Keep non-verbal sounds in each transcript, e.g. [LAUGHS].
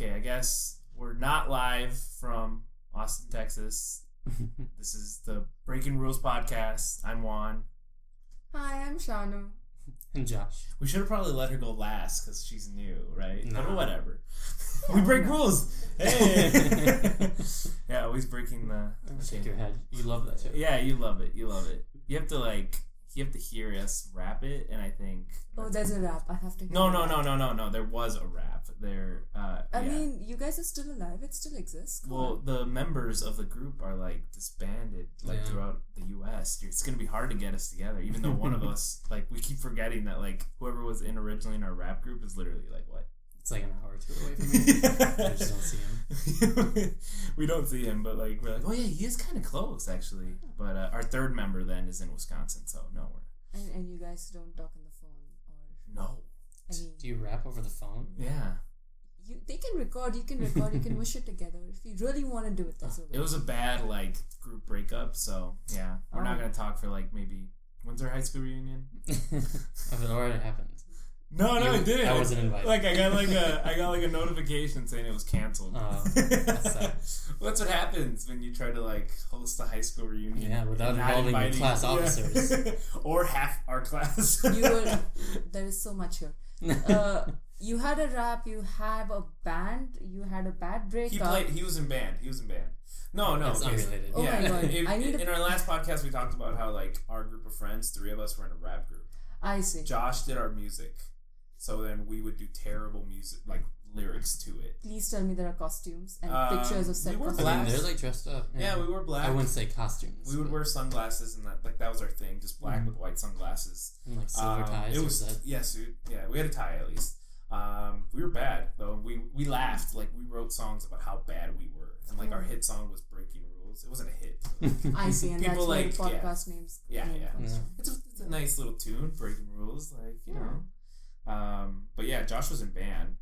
okay, I guess we're not live from Austin, Texas. [LAUGHS] This is the Breaking Rules podcast. I'm Juan. Hi, I'm Shanu. and Josh. We should have probably let her go last because she's new, right? Nah. But whatever. [LAUGHS] we break rules. [LAUGHS] Hey. yeah, always breaking the. Shake your head. You love that shit. Yeah, you love it. You love it. You have to like. You have to hear us rap it, and I think. Oh, there's a rap. I have to. hear No, no, no, no, no, no. There was a rap. There. Uh, I yeah. mean, you guys are still alive. It still exists. Come Well, on. the members of the group are like disbanded, like Yeah. throughout the U.S. It's gonna be hard to get us together, even though one of [LAUGHS] us, like, we keep forgetting that, like, whoever was in originally in our rap group is literally like what? It's like an hour or two away from me. [LAUGHS] I just don't see him. [LAUGHS] we don't see him, but like, we're like, oh yeah, he is kind of close actually. But uh, our third member then is in Wisconsin, so no, we're and, and you guys don't talk on the phone or. no, I mean, Do you rap over the phone? yeah. you they can record. You can record. you can wish it together. If you really want to do it, that's okay. It was a bad like group breakup, so yeah, we're not Oh. gonna talk for like maybe when's our high school reunion? [LAUGHS] I've already happened. No, no, You- it didn't. I wasn't invited. Like I got like a [LAUGHS] I got like a notification saying it was canceled. Oh, [LAUGHS] that's well, that's what happens when you try to like host a high school reunion. Yeah, without involving the inviting- class yeah. officers. [LAUGHS] or half our class. you were. There is so much here. Uh, you had a rap. You have a band. You had a bad breakup. he played. He was in band. He was in band. No, no, It's okay, so- unrelated. Oh yeah, my God. in- I need in a- our last podcast, we talked about how like our group of friends, three of us were in a rap group. I see. Josh did our music, so then we would do terrible music, like lyrics to it. Please tell me there are costumes and Um, pictures of set we were I costumes. mean, they're like dressed up. Yeah, we wore black. I wouldn't say costumes. We would but- wear sunglasses and that like that was our thing, just black Mhm. with white sunglasses. and, like silver Um, ties. It or was is that- yeah, suit. Yeah, we had a tie at least. Um, we were bad though. We we laughed like we wrote songs about how bad we were, and like our hit song was "Breaking Rules." It wasn't a hit. [LAUGHS] I see, and People that's where like- podcast names. Yeah, name yeah. Yeah. It's a, it's a nice little tune, "Breaking Rules." Like you know. Um, but yeah, Josh was in band,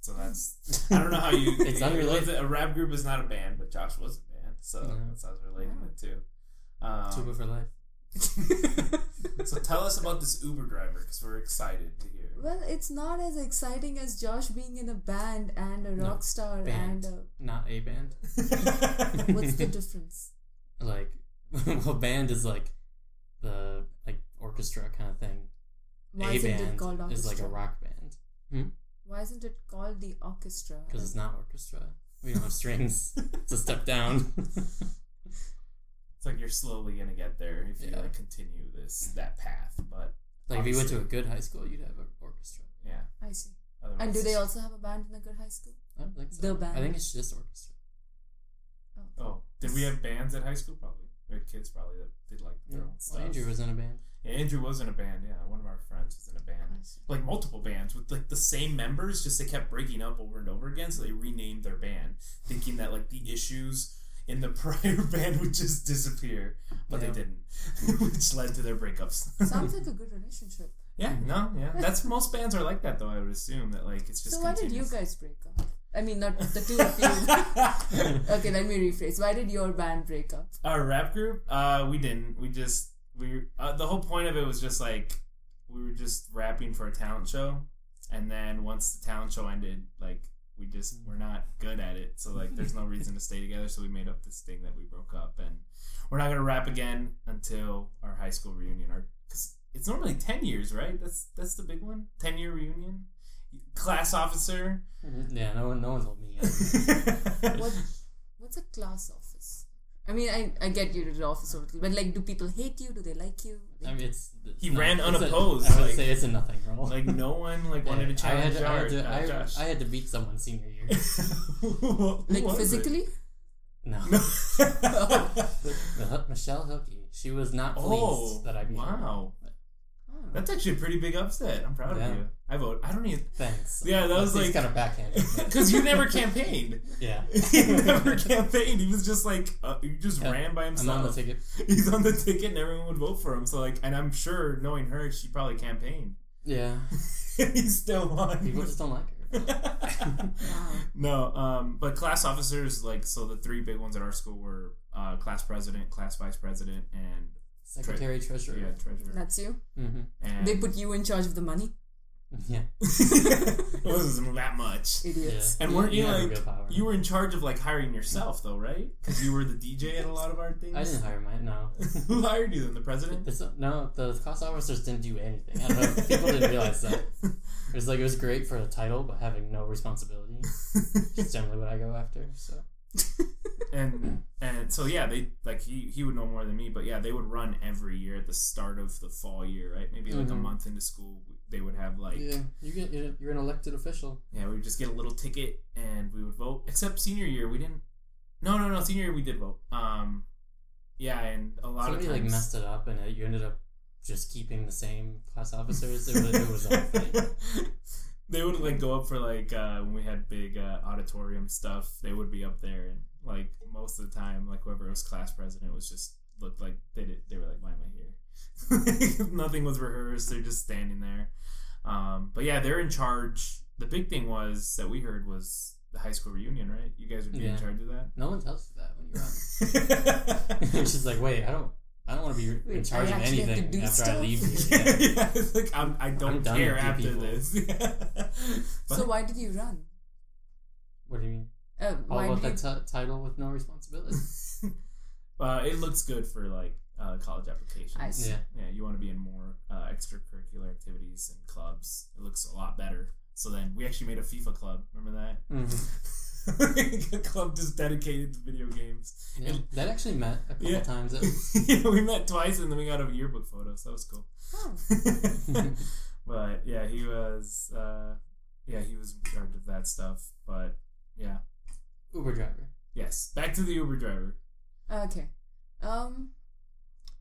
so that's [LAUGHS] I don't know how you. It's unrelated. A rap group is not a band, but Josh was a band, so Yeah. that's how I was relating Wow. it to. Um, Tuba for life. so tell us about this Uber driver because we're excited to hear. Well, it's not as exciting as Josh being in a band and a No, rock star band. and a, Not a band. [LAUGHS] what's the difference? Like, [LAUGHS] well, band is like the like orchestra kind of thing. Why a isn't band it called orchestra? is like a rock band hmm? Why isn't it called the orchestra? because it's not orchestra. We don't have [LAUGHS] strings. it's a step down. It's like you're slowly gonna get there if you Yeah. like continue this that path, but like if you went to a good high school, you'd have an orchestra. yeah. I see. Otherwise And do they also have a band in a good high school? I don't think so. The band. I think it's just orchestra. Oh. oh, did we have bands at high school? Probably. We had kids probably that did like their Yeah. own Well, stuff. Andrew was in a band. Yeah, Andrew was in a band. Yeah, one of our friends was in a band. I see. Like multiple bands with like the same members, just they kept breaking up over and over again. So they renamed their band, thinking that like the issues in the [LAUGHS] prior band would just disappear, but Yeah. they didn't, [LAUGHS] which led to their breakups. [LAUGHS] Sounds like a good relationship. yeah, no, yeah, that's most bands are like that though. I would assume that like it's just. so why did you continuous. guys break up? I mean, not the two of you. [LAUGHS] okay, let me rephrase. Why did your band break up? Our rap group, uh, we didn't. We just we uh, the whole point of it was just like we were just rapping for a talent show, and then once the talent show ended, like we just we're not good at it. So like there's no reason to stay together. So we made up this thing that we broke up, and we're not gonna rap again until our high school reunion. Our because it's normally ten years, right? That's that's the big one. Ten year reunion. Class officer. Yeah, no one, no one told me. [LAUGHS] What What's a class office? I mean, I, I get you to the office, obviously, but like, do people hate you? Do they like you? I mean, it's He no, ran unopposed, I would like- say it's a nothing role. like no one like wanted to I challenge had, I, had to, uh, I, Josh. I had to beat someone senior year. [LAUGHS] Who Like was it? physically? No, No. [LAUGHS] Michelle Hilke. She was not pleased oh, that I beat her. wow. That's actually a pretty big upset. I'm proud Yeah. of you. I vote. I don't even Thanks. Yeah, that was like- kind of backhanded. [LAUGHS] because you never campaigned. [LAUGHS] yeah, [LAUGHS] he never campaigned. He was just like uh, he just Yeah, ran by I'm himself. on the ticket. He's on the ticket, and everyone would vote for him. So like, and I'm sure knowing her, she probably campaigned. Yeah, he still won. people just don't like her. No, um, but class officers like so the three big ones at our school were uh, class president, class vice president, and Secretary treasurer. yeah, treasurer. That's you. Mm-hmm. And They put you in charge of the money. [LAUGHS] Yeah. [LAUGHS] it wasn't [LAUGHS] that much. Idiots. And You- weren't you, you had like you were in charge of like hiring yourself though, right? Because you were the DJ at a lot of our things. I didn't hire mine. No. Who hired you then? The president? It's, no, the cost officers didn't do anything. I don't know. People didn't realize that. It was like it was great for the title, but having no responsibility. It's generally what I go after. So and and so yeah, they like he he would know more than me, but yeah, they would run every year at the start of the fall year, right? Maybe like a Mhm. month into school, they would have like yeah. you get you're- you're an elected official. Yeah, we would just get a little ticket and we would vote. Except senior year, we didn't. No, no, no. Senior year, we did vote. Um, yeah, and a lot of Somebody of like messed it up, and uh, you ended up just keeping the same class officers. It was, it was a [LAUGHS] they would like go up for like uh, when we had big uh, auditorium stuff. They would be up there, and like most of the time, like whoever was class president was just looked like they did. They were like, "Why am I here?" [LAUGHS] Nothing was rehearsed. They're just standing there. Um, but yeah, they're in charge. The big thing was that we heard was the high school reunion, right? You guys would be in charge of that. No one tells you that when you're on. [LAUGHS] it's just like, wait, I don't, I don't want to be in charge I of actually have to anything do after I stuff? leave here. [LAUGHS] Yeah. yeah, it's like I'm, I don't I'm care after people. this. But- so why did you run? What do you mean? Uh, All why about that t- title with no responsibility. [LAUGHS] uh, it looks good for like uh, college applications. I see. yeah. Yeah, you want to be in more uh, extracurricular activities and clubs. It looks a lot better. So then we actually made a FIFA club. Remember that? [LAUGHS] hmm a club just dedicated to video games. Yeah, that actually met a couple Yeah. times. It- [LAUGHS] yeah, we met twice and then we got a yearbook photo. So that was cool. Oh, but yeah, he was. Uh, yeah, he was in charge of that stuff. But yeah, Uber driver. yes. Back to the Uber driver. okay. Um.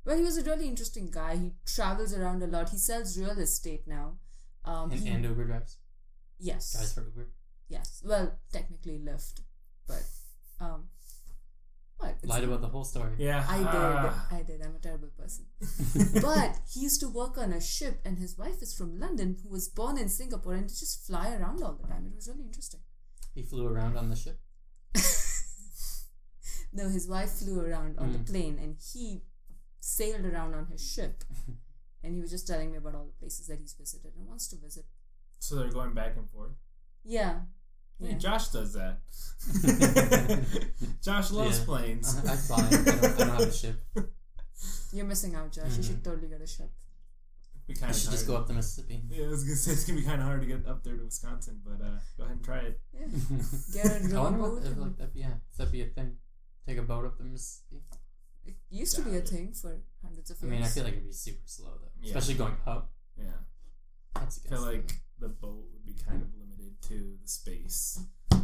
Well, he was a really interesting guy. He travels around a lot. He sells real estate now. Um. And, he- and Uber drives. yes. Guys for Uber. Yes. Well, technically Lyft, but um. What? It's- Lied about the whole story. Yeah, I did. ah. I did. I'm a terrible person. [LAUGHS] but he used to work on a ship, and his wife is from London, who was born in Singapore, and they just fly around all the time. It was really interesting. he flew around on the ship. No, his wife flew around on the Mm. plane, and he sailed around on his ship. [LAUGHS] and he was just telling me about all the places that he's visited and wants to visit. So they're going back and forth. Yeah. Hey, Yeah. Josh does that. [LAUGHS] Josh loves Yeah. planes. I fly. I don't, I don't have a ship. [LAUGHS] You're missing out, Josh. You should Mhm. totally get a ship. Be I kind should of just go up to Mississippi. Yeah, I was gonna say it's gonna be kind of hard to get up there to Wisconsin, but uh, go ahead and try it. Yeah. Get a I wonder rowboat what, if like that be yeah, if that be a thing. Take a boat up the Mississippi. It used to be a Doubt thing for hundreds of I years. mean, I feel like it'd be super slow though, Yeah. especially going up. Yeah, That's a I feel guess. like the boat would be kind of limited to the space,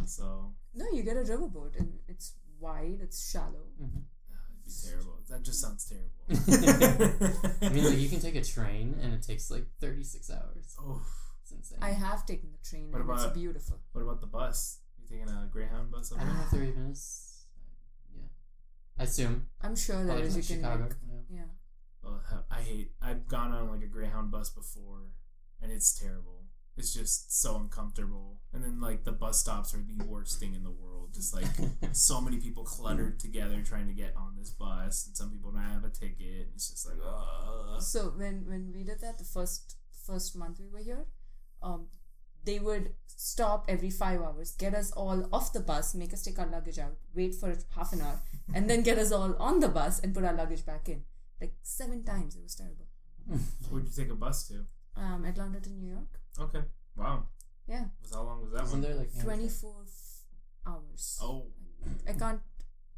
so No, you get a riverboat and it's wide, it's shallow. Mhm. uh, it'd be terrible. That just sounds terrible. [LAUGHS] I mean, like you can take a train and it takes like thirty six hours. oh, It's insane. I have taken the train What and it's about- beautiful. what about the bus? You taking a Greyhound bus up I don't know there? if there even is. Yeah, I assume. I'm sure there Probably is. from can Chicago. like, yeah. yeah. I hate. I've gone on like a Greyhound bus before, and it's terrible. It's just so uncomfortable. And then like the bus stops are the worst thing in the world. Just like [LAUGHS] so many people cluttered together trying to get on this bus, and some people don't have a ticket. It's just like, ugh. So when when we did that the first first month we were here, um, they would stop every five hours, get us all off the bus, make us take our luggage out, wait for half an hour, and then get us all on the bus and put our luggage back in. Like seven times. It was terrible. Where'd you take a bus to? Um, Atlanta to New York. Okay, wow. Yeah, Was how long was that Isn't one? there like Amtrak? twenty four hours. Oh, I can't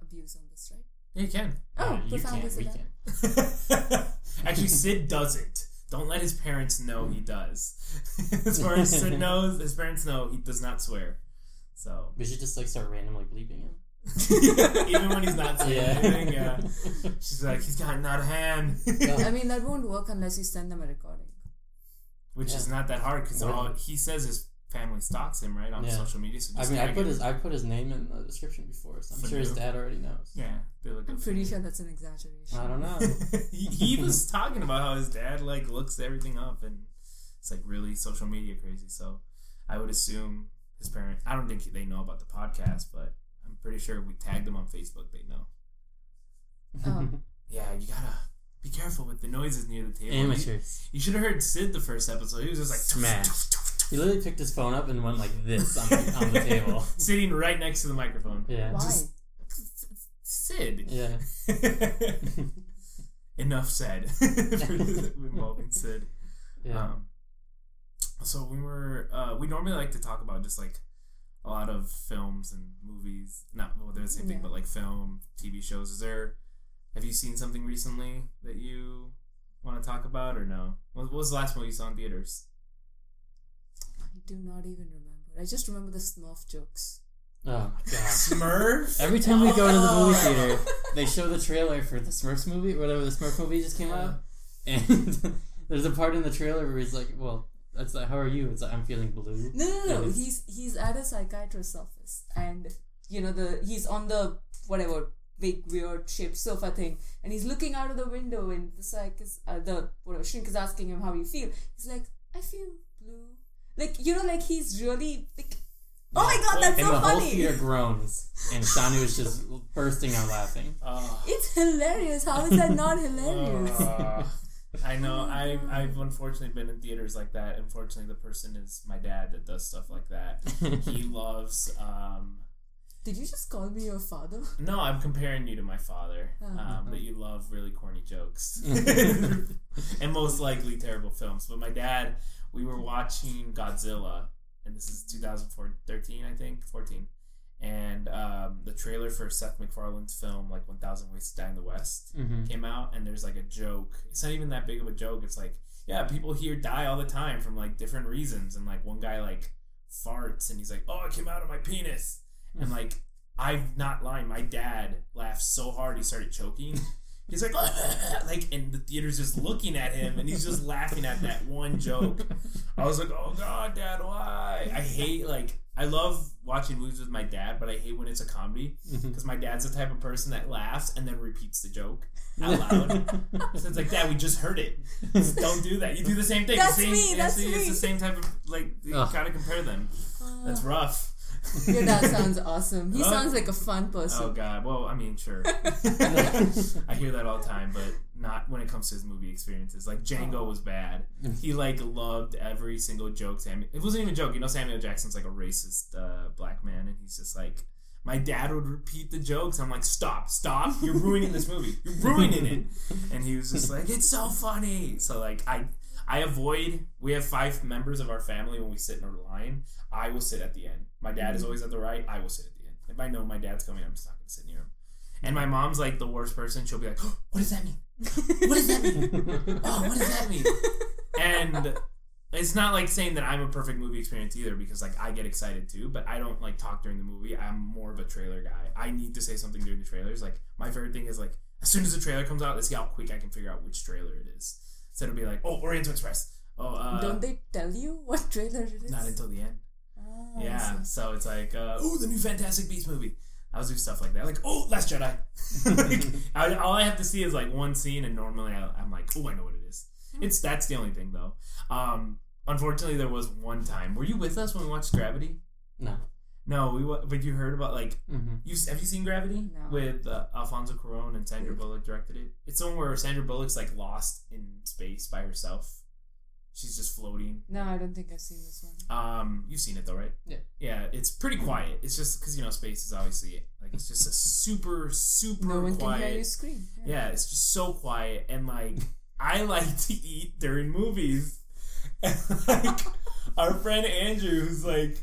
abuse on this, right? yeah, you can. Oh, Uh, you profound can't. We can't. [LAUGHS] [LAUGHS] Actually, Sid doesn't. Don't let his parents know he does. [LAUGHS] as far as Sid [LAUGHS] knows, his parents know he does not swear. So We should just like start randomly bleeping him. [LAUGHS] even when he's not saying Yeah. anything, yeah. She's like, he's got not a hand, I mean, that won't work unless you send them a recording. which is not that hard because all he says his family stalks him right on Yeah. social media. So I mean, I tag put him. his I put his name in the description before, so I'm For sure his dad already knows. yeah. They I'm pretty sure that's an exaggeration. I don't know. [LAUGHS] he, he [LAUGHS] was talking about how his dad like looks everything up and it's like really social media crazy. So I would assume his parents. I don't think they know about the podcast, but I'm pretty sure if we tagged them on Facebook, they know. Um, [LAUGHS] Yeah, you gotta be careful with the noises near the table. You, Amateurs. you should have heard Sid the first episode. He was just like Smash. He literally picked his phone up and went like this on the, on the table. [LAUGHS] sitting right next to the microphone. Yeah. Why? Just- Sid. Yeah. [LAUGHS] Enough said [LAUGHS] involving Sid. Yeah. Um, so we were uh, we normally like to talk about just like a lot of films and movies. Not well, they're the same thing, Yeah. but like film, TV shows. Is there? Have you seen something recently that you want to talk about, or no? What, what was the last movie you saw in theaters? I do not even remember. I just remember the Smurf jokes. oh my god. Smurf. Every time we go to the movie theater, they show the trailer for the Smurfs movie, whatever the Smurf movie just came out, and [LAUGHS] there's a part in the trailer where he's like, "Well, it's like, how are you?" It's like, "I'm feeling blue." No, no, no. And He's he's at a psychiatrist's office, and you know the he's on the whatever big weird shaped sofa thing, and he's looking out of the window, and the psych is uh, the whatever shrink is asking him how you feel. He's like, I feel blue. Like you know, like he's really like. Oh my god, that's And so the whole funny! theater [LAUGHS] groans, and Shanu is just bursting out laughing. Oh. [LAUGHS] It's hilarious. How is that not hilarious? Uh, [LAUGHS] I know. I've I've unfortunately been in theaters like that. Unfortunately, the person is my dad that does stuff like that. He loves. Um, Did you just call me your father? no, I'm comparing you to my father. Oh. Um, that you love really corny jokes and most likely terrible films. But my dad, we were watching Godzilla, and this is 2013, I think, 14. And um, the trailer for Seth MacFarlane's film, like 1,000 Ways to Die in the West, hmm came out and there's like a joke. It's not even that big of a joke. It's like, yeah, people here die all the time from like different reasons. And like one guy like farts and he's like, oh, it came out of my penis. And like, I'm not lying. My dad laughed so hard he started choking. [LAUGHS] He's like, [LAUGHS] like, and the theater's just looking at him, and he's just laughing at that one joke. I was like, oh god, dad, why? I hate like, I love watching movies with my dad, but I hate when it's a comedy mm-hmm. because my dad's the type of person that laughs and then repeats the joke [LAUGHS] out loud. so it's like, Dad, we just heard it. Just don't do that. You do the same thing. That's the same, me, that's see, It's me. the same type of like. You Ugh. gotta compare them. That's rough. [LAUGHS] Your dad sounds awesome. He Oh. sounds like a fun person. Oh. God. Well, I mean, sure. [LAUGHS] [LAUGHS] I hear that all the time, but not when it comes to his movie experiences. Like Django was bad. He like loved every single joke. Samuel, it wasn't even a joke. You know, Samuel Jackson's like a racist uh, black man, and he's just like. My dad would repeat the jokes. I'm like, stop, stop! You're ruining this movie. You're ruining it. And he was just like, it's so funny. So like, I I avoid. We have five members of our family when we sit in a line. I will sit at the end. My dad is mm-hmm. always at the right. I will sit at the end. If I know my dad's coming, I'm just not going to sit near him. And my mm-hmm. mom's like the worst person. She'll be like, oh, "What does that mean? What does that mean? [LAUGHS] Oh, what does that mean?" And it's not like saying that I'm a perfect movie experience either, because like I get excited too, but I don't like talk during the movie. I'm more of a trailer guy. I need to say something during the trailers. Like my favorite thing is like as soon as the trailer comes out, let's see how quick I can figure out which trailer it is. Instead of be like, "Oh, Oriental Express." Oh, uh, Don't they tell you [LAUGHS] what trailer it is? not until the end. I Yeah, so it's like, uh, oh, the new Fantastic Beasts movie. I'll do stuff like that. Like, oh, Last Jedi. like, [LAUGHS] [LAUGHS] I, all I have to see is like one scene, and normally I, I'm like, oh, I know what it is. It's that's the only thing though. Um, unfortunately, there was one time. Were you with us when we watched Gravity? No. No, we. wa- But you heard about like hmm you have you seen Gravity No. with uh, Alfonso Cuarón and Sandra Bullock directed it? It's the one where Sandra Bullock's like lost in space by herself. She's just floating. No, I don't think I've seen this one. Um, you've seen it though, right? Yeah. Yeah, it's pretty quiet. It's just because you know space is obviously like it's just a super super No one quiet. can hear you scream. Yeah, it's just so quiet and like I [LAUGHS] like to eat during movies. [LAUGHS] And like our friend Andrew who's like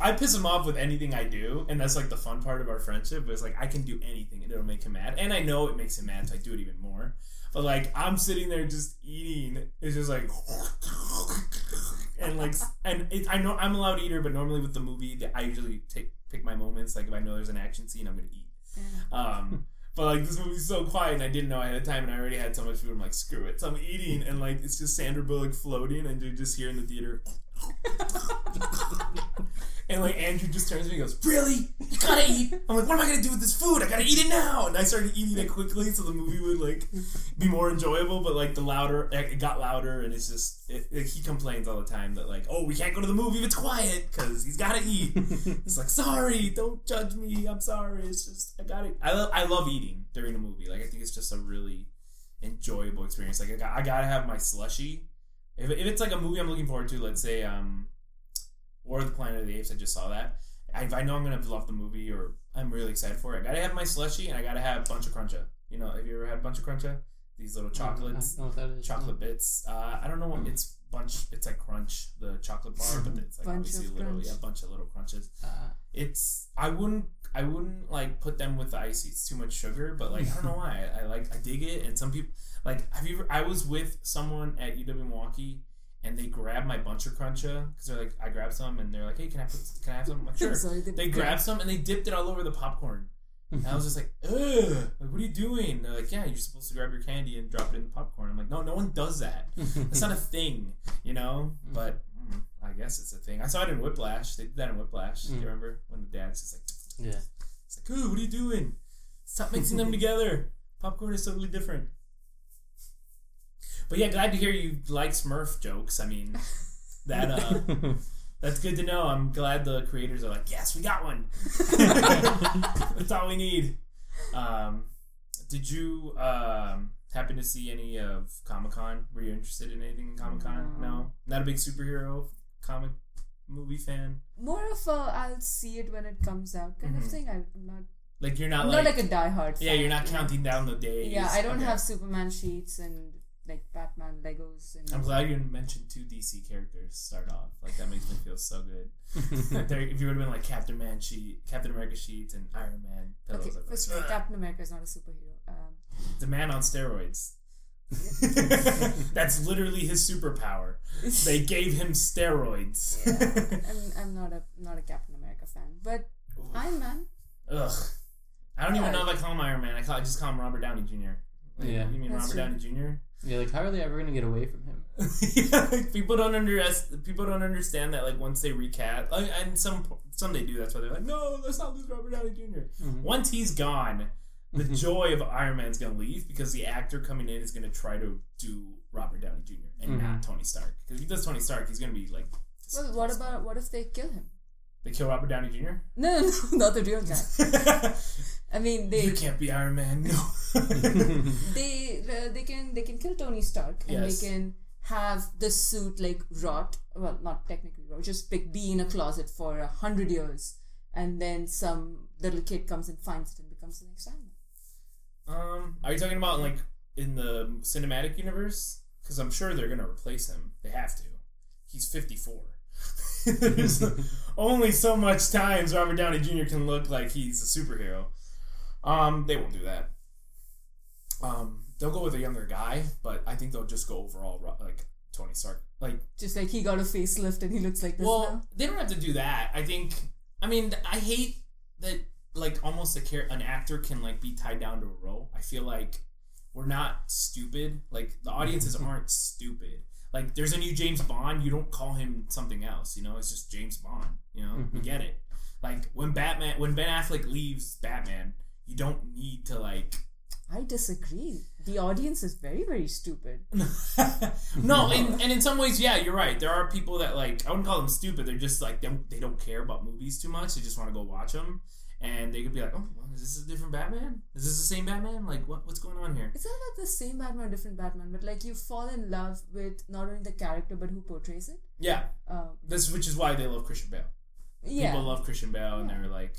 I piss him off with anything I do, and that's like the fun part of our friendship. Is like I can do anything and it'll make him mad, and I know it makes him mad, so I do it even more. But like I'm sitting there just eating, it's just like, and like, and it, I know I'm a loud eater, but normally with the movie, I usually take pick my moments. Like if I know there's an action scene, I'm gonna eat. Um, but like this movie's so quiet, and I didn't know ahead of time, and I already had so much food. I'm like, screw it. So I'm eating, and like it's just Sandra Bullock floating, and you're just here in the theater. [LAUGHS] And like Andrew just turns to me and goes, Really? You gotta eat. I'm like, what am I gonna do with this food? I gotta eat it now. And I started eating it quickly so the movie would like be more enjoyable. But like the louder, it got louder, and it's just it, it- he complains all the time that like, oh, we can't go to the movie if it's quiet because he's gotta eat. [LAUGHS] it's like, sorry, don't judge me. I'm sorry. It's just I gotta. I love I love eating during a movie. Like I think it's just a really enjoyable experience. Like I, got, I gotta have my slushy. If, if it's like a movie I'm looking forward to, let's say um, War of the Planet of the Apes. I just saw that. I, if I know I'm gonna love the movie or I'm really excited for it, I gotta have my slushy and I gotta have a bunch of cruncha. You know, have you ever had a bunch of cruncha? These little chocolates, I don't know what that is. chocolate bits. Uh, I don't know what it's bunch. It's like crunch, the chocolate bar, but it's like Bunch obviously a crunch. yeah, bunch of little crunches. Uh, It's I wouldn't I wouldn't like put them with the icy. It's too much sugar, but like I don't know [LAUGHS] why I, I like I dig it. And some people like have you ever? I was with someone at UW Milwaukee. And they grabbed my bunch of cruncha because they're like, I grabbed some, and they're like, Hey, can I put? Can I have some? I'm like, [LAUGHS] sure. They grabbed some and they dipped it all over the popcorn. And I was just like, ugh, like, what are you doing? They're like, yeah, you're supposed to grab your candy and drop it in the popcorn. I'm like, no, no one does that. [LAUGHS] That's not a thing, you know? But mm, I guess it's a thing. I saw it in Whiplash. They did that in Whiplash. Do Mm. you remember? When the dad's just like, yeah. it's like, ooh, what are you doing? Stop mixing them [LAUGHS] together. Popcorn is totally different. But yeah, glad to hear you like Smurf jokes. I mean, that uh, [LAUGHS] that's good to know. I'm glad the creators are like, yes, we got one. [LAUGHS] That's all we need. Um, did you um, happen to see any of Comic Con? Were you interested in anything in Comic Con? No. No, not a big superhero comic movie fan. More of a I'll see it when it comes out kind Mhm. of thing. I, I'm not. Like you're not I'm like, not like a diehard. yeah, fan, you're not counting down the days. Yeah, I don't Okay. have Superman sheets and like Batman Legos and. I'm glad you mentioned two DC characters. Start off like that makes me feel so good. [LAUGHS] There- if you would have been like Captain Man sheet, Captain America sheets, and Iron Man Okay, pillows, I'd first of all, Captain America is not a superhero. Um, the man on steroids. [LAUGHS] That's literally his superpower. [LAUGHS] They gave him steroids. I'm, I'm not a not a Captain America fan, but Iron Man. Ugh. I don't even know if I call him Iron Man. I, call, I just call him Robert Downey Jr. Like, Yeah. You mean That's Robert true. Downey Jr.? Yeah, like how are they ever gonna get away from him? [LAUGHS] yeah, like, people don't underest- People don't understand that. Like once they recast, like, and some some they do. That's why they're like, no, let's not lose Robert Downey Jr. Mhm. Once he's gone, the [LAUGHS] joy of Iron Man's gonna leave because the actor coming in is gonna try to do Robert Downey Jr. and not Tony Stark. Because if he does Tony Stark, he's gonna be like. Well, what about what if they kill him? They kill Robert Downey Jr. No, no, no, [LAUGHS] not the real guy. [LAUGHS] I mean, they you can't be Iron Man. No. [LAUGHS] they uh, they can they can kill Tony Stark and Yes. they can have the suit like rot. Well, not technically rot, just pick, be in a closet for a hundred years, and then some little kid comes and finds it and becomes the next Iron Man. um, are you talking about like in the cinematic universe? Because I'm sure they're gonna replace him. They have to. He's 54. There's only so much times Robert Downey Jr. can look like he's a superhero. Um, they won't do that. Um, they'll go with a younger guy, but I think they'll just go overall like Tony Stark. Like, Just like he got a facelift and he looks like this well, now. they don't have to do that. I think. I mean, I hate that. Like, almost a care an actor can like be tied down to a role. I feel like we're not stupid. Like the audiences [LAUGHS] aren't stupid. Like there's a new James Bond, you don't call him something else. You know, it's just James Bond. You know, we Mhm. get it. Like when Batman, when Ben Affleck leaves Batman, you don't need to like. I disagree. The audience is very very stupid. [LAUGHS] no, and, and in some ways, yeah, you're right. There are people that like I wouldn't call them stupid. They're just like they don't, they don't care about movies too much. They just want to go watch them, and they could be like, oh, well, is this a different Batman? Is this the same Batman? Like what what's going on here? It's not about the same Batman or different Batman, but like you fall in love with not only the character but who portrays it. Yeah, Um, this which is why they love Christian Bale. yeah, People love Christian Bale, and Yeah. they're like,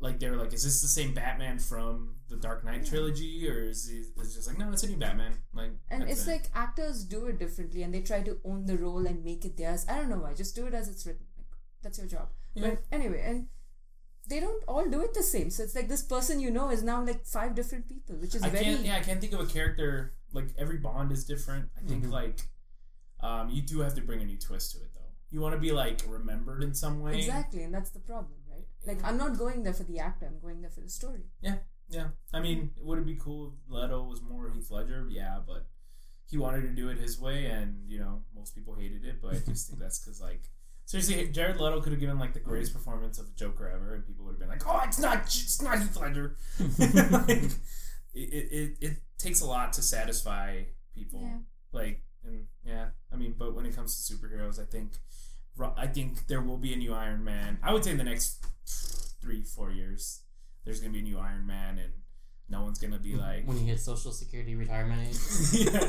like they're like, is this the same Batman from the Dark Knight Yeah. trilogy, or is he, it's just like no, it's a new Batman? Like, and it's it. like actors do it differently, and they try to own the role and make it theirs. I don't know why. Just do it as it's written. Like that's your job. Yeah. But anyway, and they don't all do it the same. So it's like this person you know is now like five different people, which is I very can't. Yeah, I can't think of a character. Like every Bond is different. I think Mhm. like, um, you do have to bring a new twist to it though. You want to be like remembered in some way. exactly, and that's the problem, right? Like I'm not going there for the actor. I'm going there for the story. Yeah, yeah. I mean, would it be cool if Leto was more Heath Ledger? Yeah, but he wanted to do it his way, and you know most people hated it. But I just think that's because like. Seriously, Jared Leto could have given like the greatest performance of Joker ever, and people would have been like, "Oh, it's not, it's not Heath Ledger." [LAUGHS] like, it, it, it, it takes a lot to satisfy people. Yeah. like and yeah i mean but when it comes to superheroes i think i think there will be a new iron man i would say in the next three four years there's gonna be a new iron man and No one's gonna be like, when he hits social security retirement age. [LAUGHS] yeah.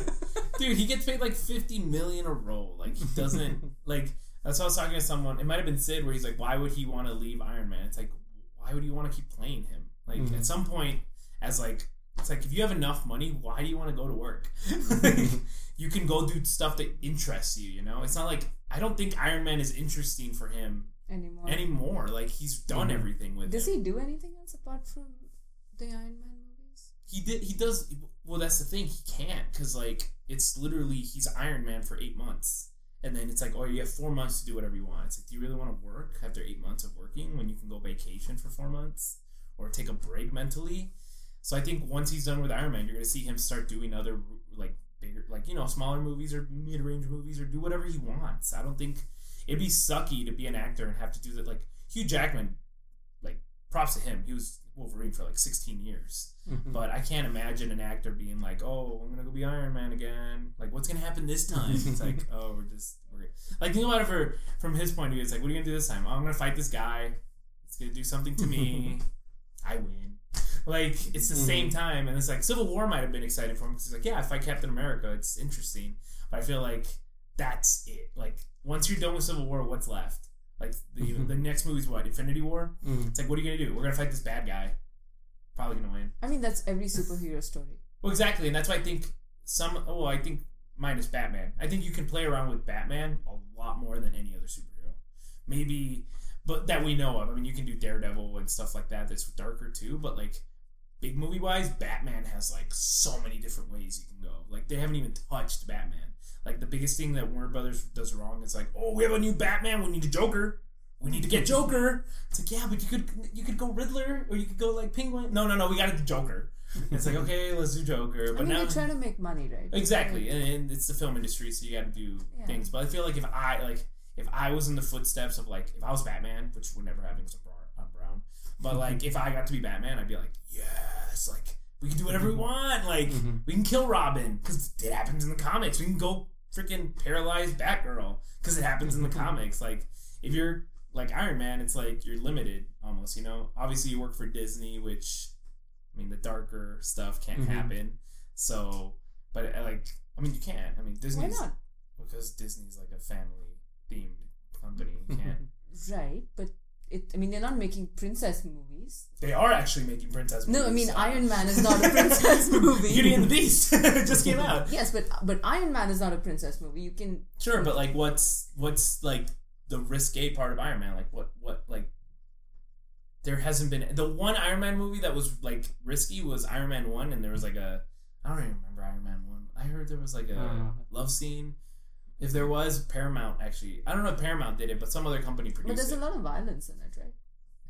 dude, he gets paid like fifty million a role. Like he doesn't [LAUGHS] like. That's what I was talking to someone. It might have been Sid, where he's like, "Why would he want to leave Iron Man?" It's like, why would you want to keep playing him? Like Mhm. at some point, as like, it's like if you have enough money, why do you want to go to work? like, [LAUGHS] you can go do stuff that interests you. You know, it's not like I don't think Iron Man is interesting for him anymore. anymore. Like he's done Mhm. everything with. Does him. he do anything else apart from the Iron Man movies? He did. He does. Well, that's the thing. He can't because like it's literally he's Iron Man for eight months, and then it's like, oh, you have four months to do whatever you want. It's like, do you really want to work after eight months of working when you can go vacation for four months or take a break mentally? So I think once he's done with Iron Man, you're gonna see him start doing other like bigger, like you know, smaller movies or mid range movies or do whatever he wants. I don't think it'd be sucky to be an actor and have to do that. Like Hugh Jackman, like props to him. He was Wolverine for like 16 years. Mhm. But I can't imagine an actor being like, "Oh, I'm gonna go be Iron Man again." Like, what's gonna happen this time? [LAUGHS] It's like, "Oh, we're just we're like think about it for from his point of view. It's like, what are you gonna do this time? Oh, I'm gonna fight this guy. It's gonna do something to me. [LAUGHS] I win. Like it's the same time, and it's like Civil War might have been exciting for him because he's like, yeah, if I Captain America, it's interesting. But I feel like that's it. Like once you're done with Civil War, what's left? Like the the next movie's what? Infinity War. Mhm. It's like, what are you gonna do? We're gonna fight this bad guy. Probably gonna win. I mean, that's every superhero story. Well, exactly, and that's why I think some. Oh, I think minus Batman. I think you can play around with Batman a lot more than any other superhero. Maybe, but that we know of. I mean, you can do Daredevil and stuff like that. That's darker too. But like, big movie wise, Batman has like so many different ways you can go. Like they haven't even touched Batman. Like the biggest thing that Warner Brothers does wrong is like, oh, we have a new Batman. We need a Joker. We need to get Joker. It's like, yeah, but you could you could go Riddler or you could go like Penguin. No, no, no. We got to do Joker. It's like okay, let's do Joker. But I mean, now they're trying to make money, right? exactly, and, and it's the film industry, so you got to do Yeah. things. But I feel like if I like if I was in the footsteps of like if I was Batman, which would never happen because I'm brown, But like if I got to be Batman, I'd be like, yes, like we can do whatever we want. Like Mhm. we can kill Robin because it happens in the comics. We can go freaking paralyzed Batgirl because it happens in the comics. Like if you're like Iron Man, it's like you're limited almost. You know, obviously you work for Disney, which I mean the darker stuff can't Mhm. happen. So, but uh, like I mean you can't. I mean Why Disney's not? because Disney's like a family themed company. You can't. [LAUGHS] Right, but it. I mean, they're not making princess movies. they are actually making princess. Movies. No, I mean Iron Man is not a [LAUGHS] princess movie. Beauty and the Beast [LAUGHS] it just came out. Yes, but but Iron Man is not a princess movie. You can Sure, but like, what's what's like the risque part of Iron Man? Like, what what like? There hasn't been the one Iron Man movie that was like risky was Iron Man one, and there was like a I don't even remember Iron Man one. I heard there was like a don't love scene. If there was Paramount, actually, I don't know if Paramount did it, but some other company produced it. But there's it. a lot of violence in it, right?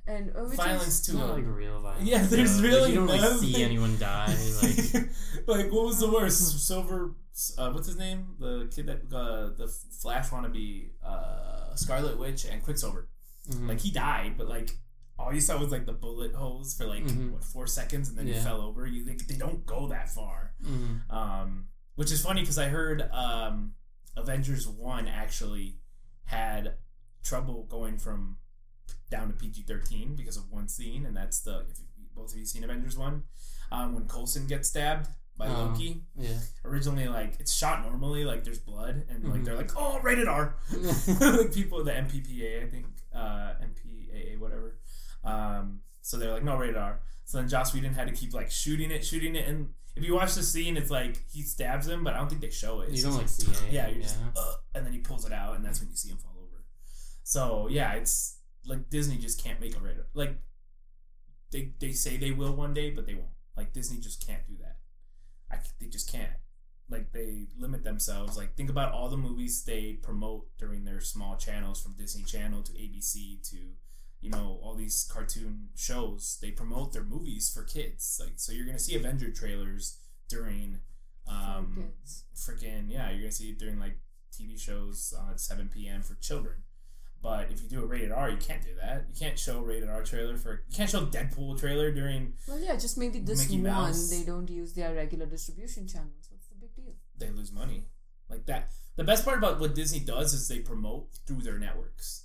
And uh, which Violence is, too. Not like real violence. Yeah, there's though. Like, really you don't like see anyone die. Like [LAUGHS] like what was the worst? Silver, uh, what's his name? The kid that uh, the Flash wannabe, uh, Scarlet Witch and Quicksilver. mhm. Like he died, but like all you saw was like the bullet holes for like Mhm. what four seconds, and then he fell over. You think they don't go that far, Mhm. um, which is funny because I heard um, Avengers one actually had trouble going from down to PG thirteen because of one scene, and that's the if you, both of you seen Avengers one um, when Coulson gets stabbed by Oh. Loki. yeah. Originally, like it's shot normally, like there's blood, and like Mhm. they're like, oh, rated R. like [LAUGHS] [LAUGHS] people, the MPPA, I think, uh, MPAA, whatever. Um, so they're like, no, rated R. So then Joss Whedon had to keep like shooting it, shooting it, and if you watch the scene, it's like he stabs him, but I don't think they show it. It's you don't like see anything. yeah, you're just yeah. uh, and then he pulls it out, and that's when you see him fall over. So yeah, it's like Disney just can't make a rated like they they say they will one day, but they won't. Like Disney just can't do that. I they just can't. Like they limit themselves. Like think about all the movies they promote during their small channels, from Disney Channel to ABC to you know all these cartoon shows. They promote their movies for kids. Like so, you're gonna see Avenger trailers during um, freaking yeah, you're gonna see it during like TV shows on at 7 p.m. for children. But if you do a rated R, you can't do that. You can't show rated R trailer for. You can't show Deadpool trailer during. Well, yeah, just maybe this one they don't use their regular distribution channels. What's the big deal? They lose money like that. The best part about what Disney does is they promote through their networks.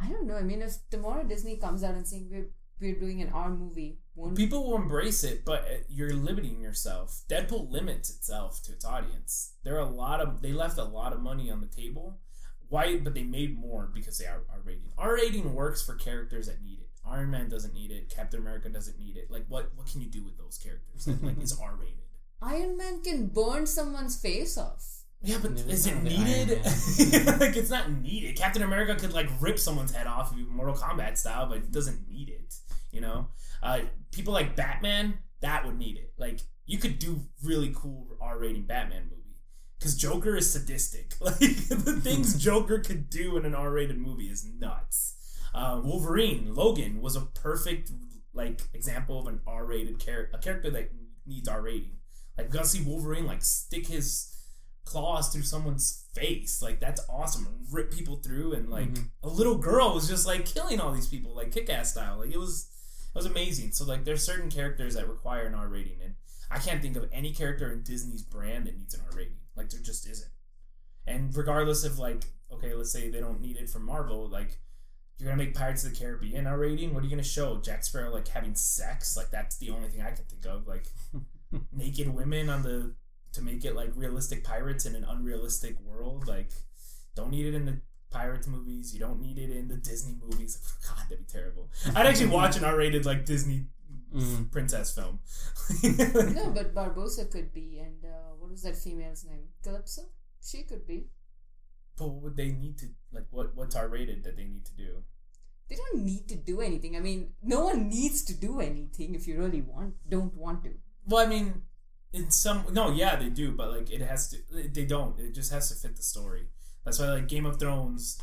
I don't know. I mean, if tomorrow Disney comes out and saying we're we're doing an R movie won't People will embrace it, but uh, you're limiting yourself. Deadpool limits itself to its audience. There are a lot of they left a lot of money on the table. Why? But they made more because they are R rating. R rating works for characters that need it. Iron Man doesn't need it. Captain America doesn't need it. Like what? What can you do with those characters that like [LAUGHS] is R rated? Iron Man can burn someone's face off. Yeah, but is it needed? [LAUGHS] Like it's not needed. Captain America could like rip someone's head off Mortal Kombat style, but it doesn't need it. You know, uh, people like Batman that would need it. Like you could do really cool R rating Batman movie because Joker is sadistic. [LAUGHS] Like the things [LAUGHS] Joker could do in an R rated movie is nuts. Uh, Wolverine Logan was a perfect like example of an R rated character, a character that needs R rating. Like we gotta see Wolverine like stick his claws through someone's face. Like that's awesome. Rip people through and like Mhm. a little girl was just like killing all these people like kick ass style. Like it was it was amazing. So like there's certain characters that require an R rating and I can't think of any character in Disney's brand that needs an R rating. Like there just isn't. And regardless of like, okay, let's say they don't need it from Marvel, like you're gonna make Pirates of the Caribbean R rating. What are you gonna show? Jack Sparrow like having sex? Like that's the only thing I can think of. Like [LAUGHS] naked women on the to make it like realistic pirates in an unrealistic world. Like don't need it in the pirates movies. You don't need it in the Disney movies. [LAUGHS] God, that'd be terrible. I'd actually [LAUGHS] watch an R rated like Disney Mhm. princess film. [LAUGHS] No, but Barbossa could be, and uh, what was that female's name? Calypso? She could be. But what would they need to like? What what's R rated that they need to do? They don't need to do anything. I mean, no one needs to do anything if you really want, don't want to. Well, I mean, in some no, yeah, they do, but like it has to. They don't. It just has to fit the story. That's why like Game of Thrones,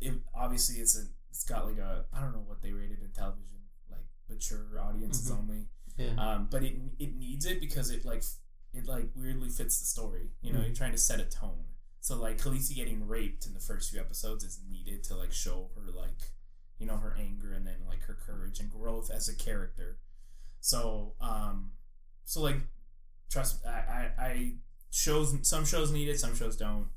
it obviously it's a it's got like a I don't know what they rated in television, like mature audiences Mhm. only. Yeah. Um, but it it needs it because it like it like weirdly fits the story. You know, Mhm. you're trying to set a tone. So like Khaleesi getting raped in the first few episodes is needed to like show her like you know her anger and then like her courage and growth as a character. So um so like trust I I, I shows some shows need it, some shows don't.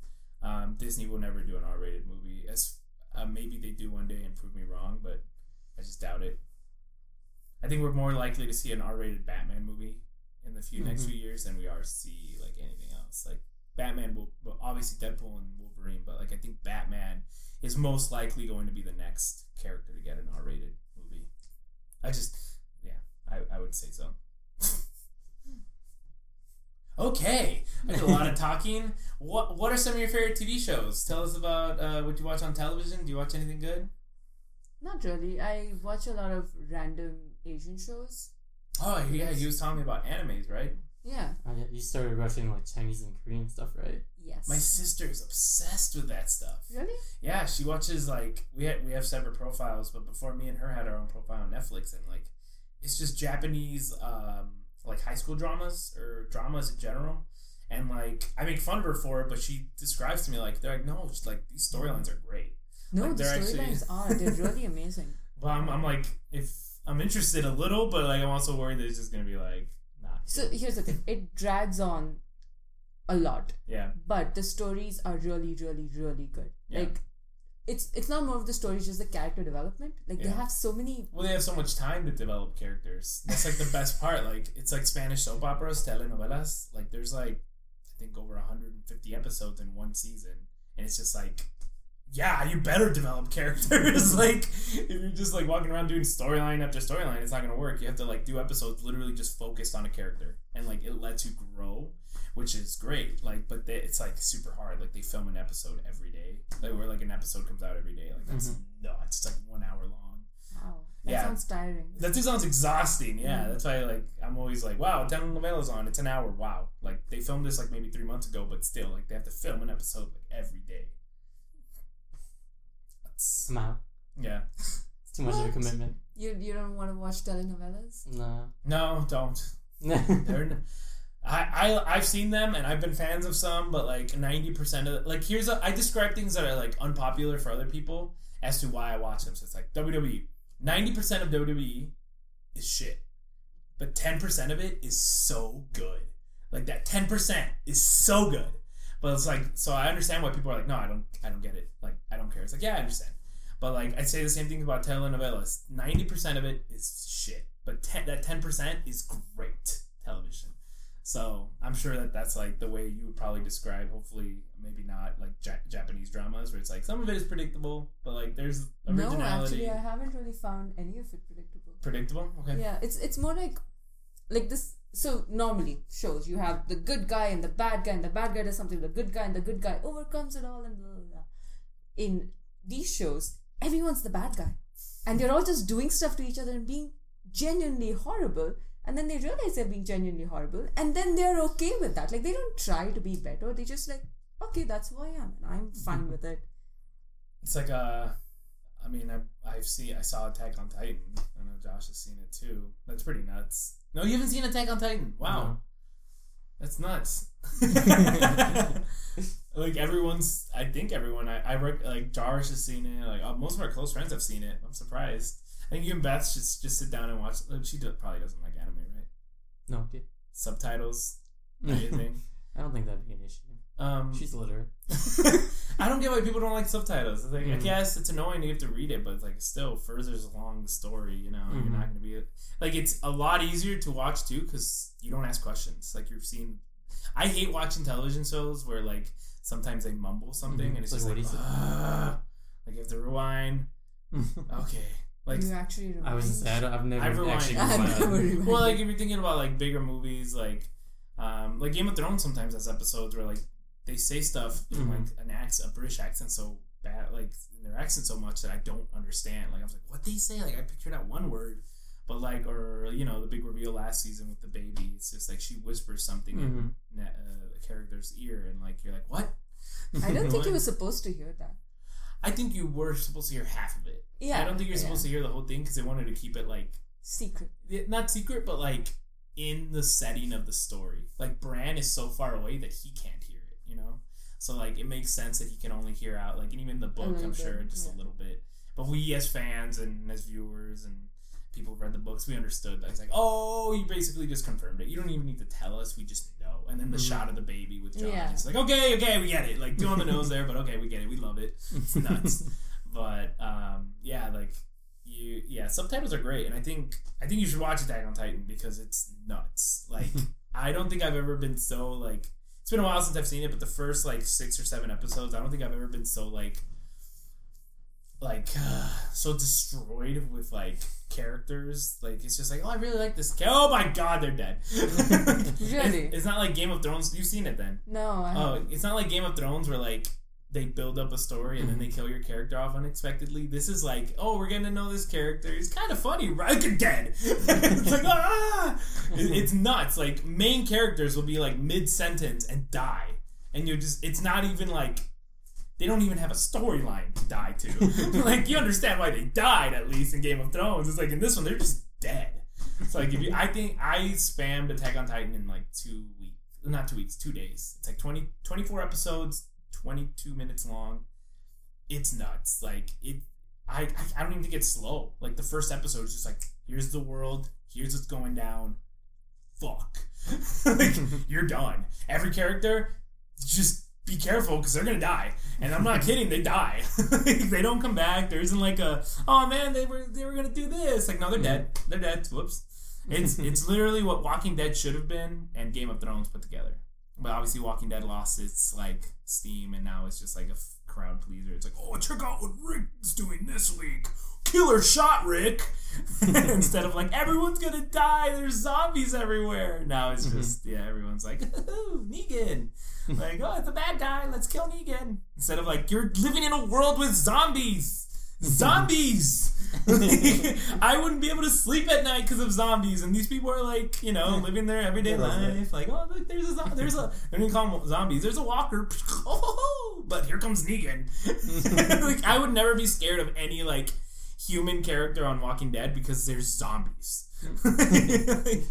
Um, Disney will never do an R-rated movie. As uh, maybe they do one day and prove me wrong, but I just doubt it. I think we're more likely to see an R-rated Batman movie in the few next Mhm. few years than we are see like anything else. Like Batman will, obviously Deadpool and Wolverine, but like I think Batman is most likely going to be the next character to get an R-rated movie. I just, yeah, I, I would say so. [LAUGHS] okay, I did a lot of talking. What What are some of your favorite TV shows? Tell us about uh, what you watch on television. Do you watch anything good? Not really. I watch a lot of random Asian shows. Oh yeah, you was telling me about animes, right? Yeah. Oh, yeah, you started watching like Chinese and Korean stuff, right? Yes. My sister is obsessed with that stuff. Really? Yeah, she watches like we had we have separate profiles, but before me and her had our own profile on Netflix, and like it's just Japanese um, like high school dramas or dramas in general. And like I make fun of her for it, but she describes to me like they're like no, it's like these storylines are great. No, Like, the they're storylines are. They're [LAUGHS] really amazing. But I'm, I'm like if I'm interested a little, but like I'm also worried that it's just gonna be like not. So here's the thing. [LAUGHS] It drags on a lot, Yeah, but the stories are really, really, really good. Yeah. Like, it's it's not more of the stories, just the character development. Like they have so many. well they have so much time to develop characters. That's like the [LAUGHS] best part. Like it's like Spanish soap operas, telenovelas. Like there's like I think over 150 episodes in one season, and it's just like, yeah, you better develop characters. [LAUGHS] like if you're just like walking around doing storyline after storyline, it's not gonna work. You have to like do episodes literally just focused on a character, and like it lets you grow, which is great. Like, but they, it's like super hard. Like they film an episode every day, like where like an episode comes out every day. Like that's Mhm. nuts. It's like one hour long. Wow, that Yeah. sounds tiring. That just sounds exhausting. Yeah, Mm. that's why like I'm always like, wow, telenovelas on. It's an hour. Wow, like they filmed this like maybe three months ago, but still like they have to film an episode like every day. That's, I'm out. yeah. It's too much of a commitment. You you don't want to watch telenovelas? No. No, don't. [LAUGHS] They're. n- I, I I've seen them and I've been fans of some, but like ninety percent of like here's a I describe things that are like unpopular for other people as to why I watch them. So it's like WWE. Ninety percent of WWE is shit, but ten percent of it is so good. Like that ten percent is so good. But it's like so I understand why people are like, no, I don't I don't get it. Like I don't care. It's like yeah, I understand. But like I say the same thing about telenovelas. Ninety percent of it is shit, but 10, that ten percent is great television. So I'm sure that that's like the way you would probably describe. Hopefully, maybe not like ja- Japanese dramas where it's like some of it is predictable, but like there's No, actually, I haven't really found any of it predictable. predictable. Okay. Yeah, it's it's more like like this. So normally shows you have the good guy and the bad guy, and the bad guy does something. The good guy and the good guy overcomes it all, and blah blah blah. In these shows, everyone's the bad guy, and they're all just doing stuff to each other and being genuinely horrible. And then they realize they're being genuinely horrible, and then they're okay with that. Like they don't try to be better. They just like, okay, that's who I am, and I'm fine with it. It's like uh I mean I I've seen I saw Attack on Titan. I know Josh has seen it too. That's pretty nuts. No, you haven't seen Attack on Titan. Wow. No. That's nuts. [LAUGHS] [LAUGHS] like everyone's I think everyone I, I rec- like Josh has seen it. Like uh, most of our close friends have seen it. I'm surprised. I think you and Beth should just sit down and watch. Like, she do, probably doesn't like anime, right? No, dude. Subtitles, [LAUGHS] anything. I don't think that'd be an issue. Um, She's literate. [LAUGHS] I don't get why people don't like subtitles. It's like, I Mhm. guess it's annoying you have to read it, but it's like still furthers along the story. You know, Mhm. you're not going to be like it's a lot easier to watch too because you don't ask questions. Like you've seen, I hate watching television shows where like sometimes they mumble something Mhm. and it's Like, just what like, do you say? "Ah." like you have to rewind. [LAUGHS] Okay, like you actually I was sad. I've never I've rewind. actually I've never rewind. well, like if you're thinking about like bigger movies, like um, like Game of Thrones, sometimes has episodes where like they say stuff in Mhm. like an accent, a British accent, so bad, like in their accent so much that I don't understand. Like I was like, what they say? Like I pictured out one word, but like or you know the big reveal last season with the baby. It's just like she whispers something in Mhm. na- uh, the character's ear, and like you're like, what? [LAUGHS] I don't think you were supposed to hear that. I think you were supposed to hear half of it. Yeah, I don't think you're yeah. supposed to hear the whole thing because they wanted to keep it like Secret. not secret, but like in the setting of the story. Like Bran is so far away that he can't hear it, you know. So like it makes sense that he can only hear out. Like and even the book, I'm sure bit, just yeah. a little bit. But we as fans and as viewers and people who've read the books, we understood that it's like, oh, you basically just confirmed it. You don't even need to tell us. We just know. And then the Mhm. shot of the baby with Jon, Yeah. it's like, okay, okay, we get it. Like two on the nose there, but okay, we get it. We love it. It's [LAUGHS] nuts. but um, yeah, like you, yeah, subtitles are great, and I think I think you should watch Attack on Titan because it's nuts. Like [LAUGHS] I don't think I've ever been so like. It's been a while since I've seen it, but the first like six or seven episodes, I don't think I've ever been so like like [SIGHS] so destroyed with like characters. Like it's just like, oh, I really like this. Ca- oh my god, they're dead. [LAUGHS] Really? It's, it's not like Game of Thrones. You've seen it then. No, I Oh, haven't. it's not like Game of Thrones where like they build up a story and then they kill your character off unexpectedly. This is like, oh, we're getting to know this character. He's kind of funny, right? [LAUGHS] Like, dead. [LAUGHS] it's like ah, It- [LAUGHS] it's nuts. Like main characters will be like mid sentence and die, and you're just. It's not even like. They don't even have a storyline to die to. like you understand why they died at least in Game of Thrones. It's like in this one they're just dead. It's like if you, I think I spammed Attack on Titan in like two weeks, not two weeks, two days. It's like 20, 24 episodes, twenty two minutes long. It's nuts. Like it, I, I I don't even think it's slow. Like the first episode is just like here's the world, here's what's going down. Fuck, [LAUGHS] like [LAUGHS] you're done. Every character, just be careful because they're gonna die. And I'm not [LAUGHS] kidding, they die. they don't come back. There isn't like a oh man, they were they were gonna do this. Like no, they're dead. They're dead. Whoops. It's it's literally what Walking Dead should have been and Game of Thrones put together. But obviously, Walking Dead lost its like steam, and now it's just like a f- crowd pleaser. It's like, oh, check out what Rick's doing this week. Killer shot, Rick. [LAUGHS] Instead of like everyone's gonna die. There's zombies everywhere. Now it's mm-hmm. just yeah, everyone's like, ooh, Negan. Like, oh, it's a bad guy. Let's kill Negan. Instead of like, you're living in a world with zombies. [LAUGHS] Zombies. [LAUGHS] I wouldn't be able to sleep at night because of zombies, and these people are like, you know, living their everyday life. Like, oh, look, there's a, zo- there's a, they don't even call them zombies. There's a walker. [LAUGHS] Oh, but here comes Negan. [LAUGHS] like, I would never be scared of any like human character on Walking Dead because there's zombies. like,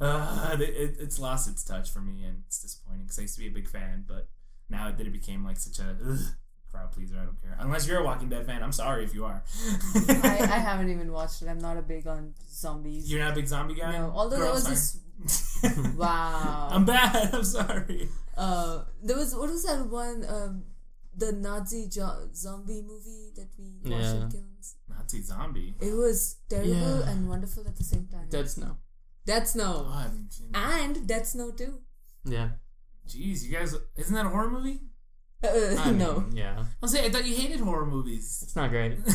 uh, it- it's lost its touch for me, and it's disappointing because I used to be a big fan, but now that it became like such a ugh, crowd pleaser, I don't care. Unless you're a Walking Dead fan, I'm sorry if you are. I, I [LAUGHS] haven't even watched it. I'm not a big on zombies. You're not a big zombie guy. no, although there Girl, was sorry. this. [LAUGHS] Wow. I'm bad. I'm sorry. uh, there was what was that one? Um, the Nazi jo- zombie movie that we watched Yeah. at Kilns. Nazi zombie. It was terrible Yeah. and wonderful at the same time. Dead Snow. Dead Oh, Snow. I haven't seen it. And Dead Snow too. Yeah. Jeez, you guys, isn't that a horror movie? Uh, I mean, no. Yeah. I'll say I thought you hated horror movies. It's not great. [LAUGHS]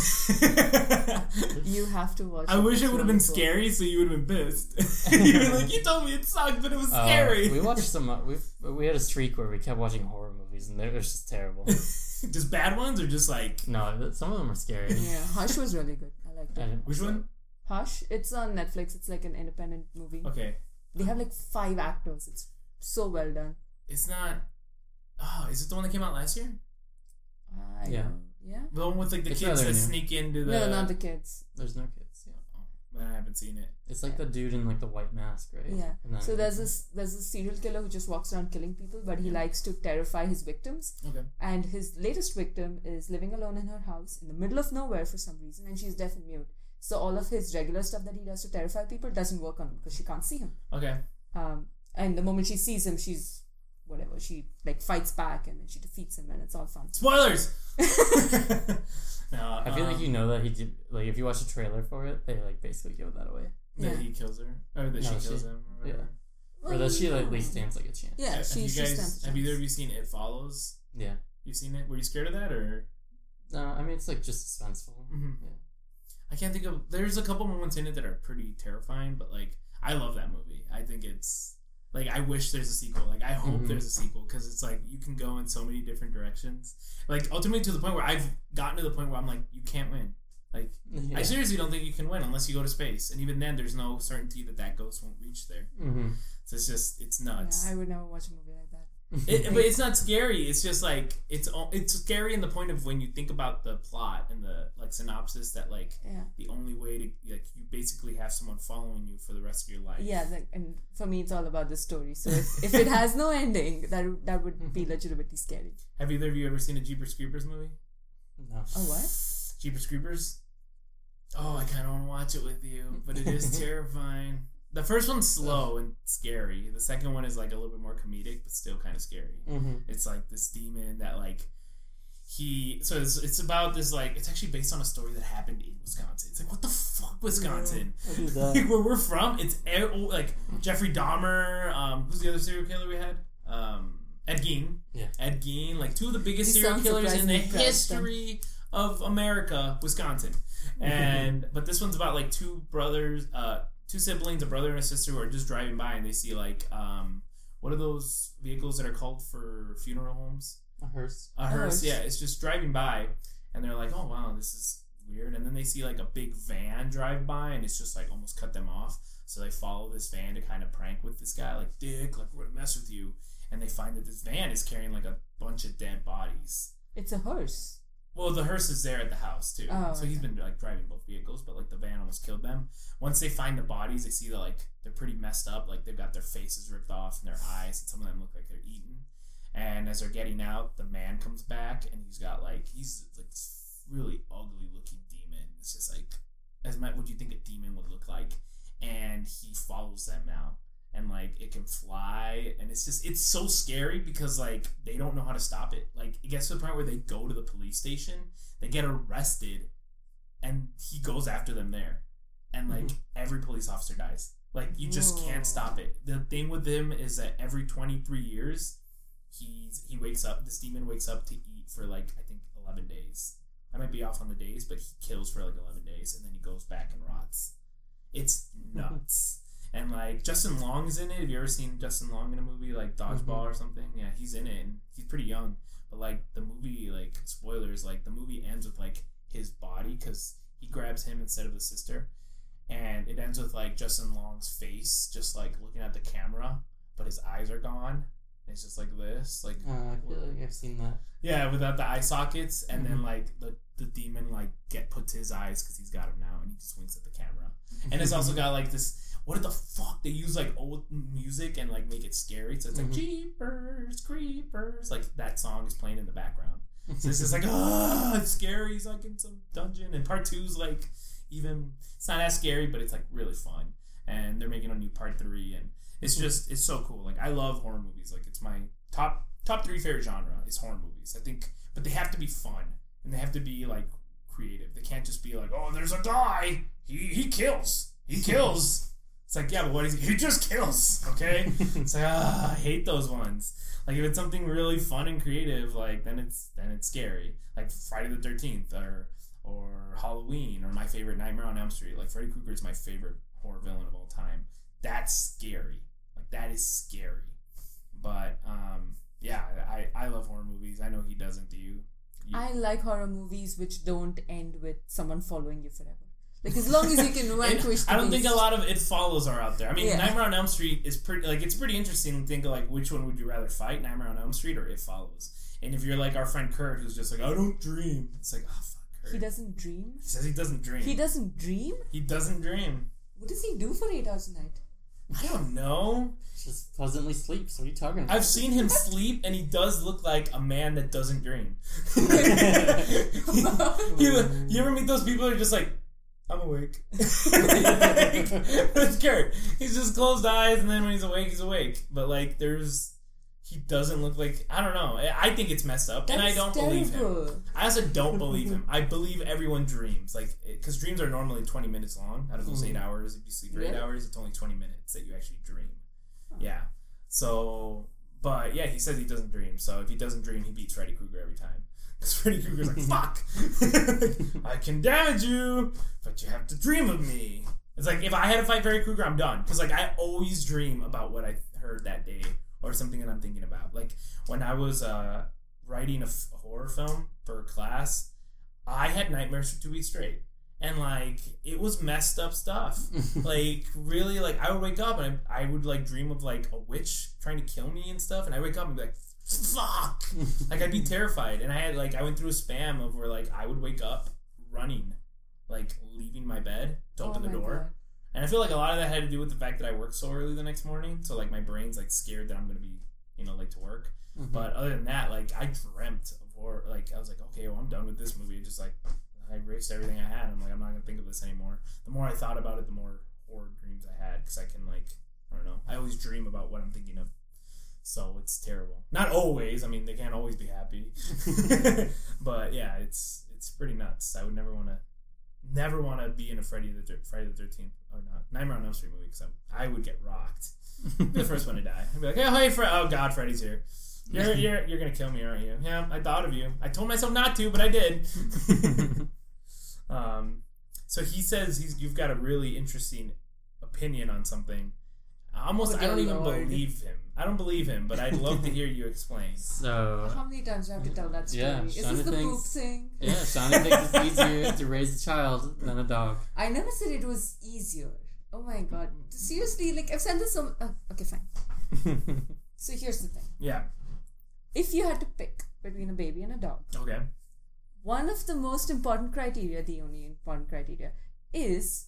You have to watch I wish it would have been scary, so you would have been pissed. [LAUGHS] [LAUGHS] You'd be like, you told me it sucked, but it was Uh, scary. we watched some. Uh, we we had a streak where we kept watching horror movies, and it was just terrible. just bad ones, or just like no, some of them are scary. Yeah, Hush was really good. I liked it. didn't which one? Hush, it's on Netflix. It's like an independent movie. Okay, They have like five actors. It's so well done. it's not. Oh, is it the one that came out last year? I Yeah. don't- Yeah. The one with like the It's kids that new. sneak into the. No, not the kids. There's no kids. Yeah. Oh, man, I haven't seen it. It's like the dude in like the white mask, right? Yeah. So there's this there's this serial killer who just walks around killing people, but he likes to terrify his victims. Okay. And his latest victim is living alone in her house in the middle of nowhere for some reason, and she's deaf and mute. So all of his regular stuff that he does to terrify people doesn't work on him because she can't see him. Okay. Um, and the moment she sees him, she's whatever. She like fights back and then she defeats him, and it's all fun. Spoilers. [LAUGHS] [LAUGHS] no, I feel like um, you know that he did. Like if you watch the trailer for it, they like basically give that away, that Yeah. he kills her, or that No, she she- kills him. Or whatever. or that she like, at least stands like a chance. Yeah, have she, you she guys? stands. a Have either of you seen It Follows? Yeah. You seen it? Were you scared of that, or? No, I mean it's like just suspenseful. Mhm. Yeah. I can't think of. There's a couple moments in it that are pretty terrifying, but like I love that movie. I think it's like I wish there's a sequel. Like I hope Mhm. there's a sequel because it's like you can go in so many different directions. Like ultimately to the point where I've gotten to the point where I'm like, you can't win. Like Yeah. I seriously don't think you can win unless you go to space, and even then, there's no certainty that that ghost won't reach there. hmm So it's just it's Yeah, nuts. I would never watch a movie like that. It, but it's not [LAUGHS] scary. It's just like it's o- it's scary in the point of when you think about the plot and the like synopsis that like Yeah. the only way to like you basically have someone following you for the rest of your life. Yeah, like, and for me, it's all about the story. So if, if it has no ending, that that would be mm-hmm. legitimately scary. Have either of you ever seen a Jeepers Creepers movie? no. Oh what? Jeepers Creepers. Oh, I kind of want to watch it with you, but it is [LAUGHS] terrifying. The first one's slow and scary. The second one is like a little bit more comedic, but still kind of scary. hmm It's like this demon that like he. So it's, it's about this like it's actually based on a story that happened in Wisconsin. It's like what the fuck, Wisconsin? Do like where we're from, it's oh, like Jeffrey Dahmer. Um, who's the other serial killer we had? Um, Ed Gein. Yeah. Ed Gein, like two of the biggest You serial killers in the history of America, Wisconsin. And [LAUGHS] but this one's about like two brothers, uh, two siblings, a brother and a sister who are just driving by and they see like um, what are those vehicles that are called for funeral homes? A hearse. A hearse, hearse. yeah. It's just driving by, and they're like, "Oh wow, this is weird." And then they see like a big van drive by, and it's just like almost cut them off. So they follow this van to kind of prank with this guy, like Dick, like we're gonna mess with you. And they find that this van is carrying like a bunch of dead bodies. It's a hearse. Well, the hearse is there at the house too, Oh, so he's been like driving both vehicles, but like the van almost killed them. Once they find the bodies, they see that like they're pretty messed up, like they've got their faces ripped off and their eyes, and some of them look like they're eaten. And as they're getting out, the man comes back, and he's got like he's like this really ugly looking demon. It's just like as much what do you think a demon would look like, and he follows them now. And like it can fly, and it's just it's so scary because like they don't know how to stop it. Like it gets to the point where they go to the police station, they get arrested, and he goes after them there, and like mm-hmm. every police officer dies. Like you just Whoa. can't stop it. The thing with him is that every twenty three years, he's he wakes up. This demon wakes up to eat for like I think eleven days. I might be off on the days, but he kills for like eleven days, and then he goes back and rots. It's [LAUGHS] nuts. And like Justin Long is in it. Have you ever seen Justin Long in a movie like Dodgeball mm-hmm. or something? Yeah, he's in it, and he's pretty young. But like the movie, like spoilers, like the movie ends with like his body because he grabs him instead of the sister, and it ends with like Justin Long's face just like looking at the camera, but his eyes are gone. It's just like this, like Uh, I feel like I've seen that. yeah, without the eye sockets, and then Mhm. like the the demon like get puts his eyes because he's got them now, and he just winks at the camera. [LAUGHS] And it's also got like this. What the fuck? They use like old music and like make it scary. So it's like Mhm. Jeepers Creepers, like that song is playing in the background. [LAUGHS] So it's just like ah, it's scary. He's like in some dungeon. And part two is like even it's not as scary, but it's like really fun. And they're making a new part three, and it's Mhm. just it's so cool. Like I love horror movies. Like it's my top top three favorite genre is horror movies. I think, but they have to be fun and they have to be like creative. They can't just be like, oh, there's a guy. He he kills. He [LAUGHS] kills. It's like, yeah, but what is he? He just kills. Okay. [LAUGHS] it's like, ah, I hate those ones. Like if it's something really fun and creative, like then it's then it's scary. Like Friday the Thirteenth or or Halloween or my favorite Nightmare on Elm Street. Like Freddy Krueger is my favorite horror villain of all time. That's scary. Like that is scary. But um, yeah, I I love horror movies. I know he doesn't. Do you? you I like horror movies which don't end with someone following you forever. Like as long as you can [LAUGHS] vanquish. the I don't think a lot of it follows are out there. I mean, Yeah. Nightmare on Elm Street is pretty like it's pretty interesting to think of like which one would you rather fight, Nightmare on Elm Street or It Follows. And if you're like our friend Kurt, who's just like I don't dream, it's like oh fuck Kurt. He doesn't dream. He says he doesn't dream. He doesn't dream. He doesn't dream. What does he do for eight hours a night? I don't know. Just pleasantly sleeps. What are you talking about? I've seen him sleep, and he does look like a man that doesn't dream. [LAUGHS] [LAUGHS] you, you ever meet those people who are just like, I'm awake. [LAUGHS] That's Kurt. He's just closed eyes, and then when he's awake, he's awake. But like, there's. He doesn't look like I don't know. I think it's messed up, and I don't believe him. I also don't [LAUGHS] believe him. I believe everyone dreams, like because dreams are normally twenty minutes long. Out of those eight mm. hours, if you sleep for eight hours, it's only twenty minutes that you actually dream. Yeah. So, but yeah, he says he doesn't dream. So if he doesn't dream, he beats Freddy Krueger every time. Because [LAUGHS] Freddy Krueger's like, "Fuck, [LAUGHS] I can damage you, but you have to dream of me." It's like if I had to fight Freddy Krueger, I'm done. Because like I always dream about what I heard that day or something that I'm thinking about. Like when I was uh, writing a, f- a horror film for class, I had nightmares for two weeks straight. And like it was messed up stuff. [LAUGHS] like really, like I would wake up and I, I would like dream of like a witch trying to kill me and stuff. And I wake up and be like, "Fuck!" [LAUGHS] like I'd be terrified. And I had like I went through a spam of where like I would wake up running, like leaving my bed to Oh open the door. God. And I feel like a lot of that had to do with the fact that I worked so early the next morning. So like my brain's like scared that I'm gonna be, you know, late to work. Mhm. But other than that, like I dreamt of horror. Like I was like, okay, well I'm done with this movie. It just like I erased everything I had. I'm like, I'm not gonna think of this anymore. The more I thought about it, the more horror dreams I had because I can like, I don't know. I always dream about what I'm thinking of. So it's terrible. Not always. I mean, they can't always be happy. [LAUGHS] [LAUGHS] but yeah, it's it's pretty nuts. I would never want to, never want to be in a Friday the Thir- Friday the Thirteenth or not Nightmare on Elm Street movie because I, I would get rocked. Be [LAUGHS] the first one to die. I'd be like, oh hey, Fred. Oh God, Freddy's here. You're [LAUGHS] you're you're gonna kill me, aren't you? Yeah, I thought of you. I told myself not to, but I did. [LAUGHS] um, so he says he's you've got a really interesting opinion on something. Almost, Oh, I don't even Lord. believe him. I don't believe him, but I'd love to hear you explain. [LAUGHS] so How many times do I have to tell that story? Yeah, Is Shana this the poop thinks- thing? yeah, Shani thinks it's easier to raise a child than a dog. I never said it was easier. Oh my god. Seriously, like I've said this so. Uh, okay, fine. [LAUGHS] So here's the thing: Yeah. if you had to pick between a baby and a dog, Okay. one of the most important criteria, the only important criteria, is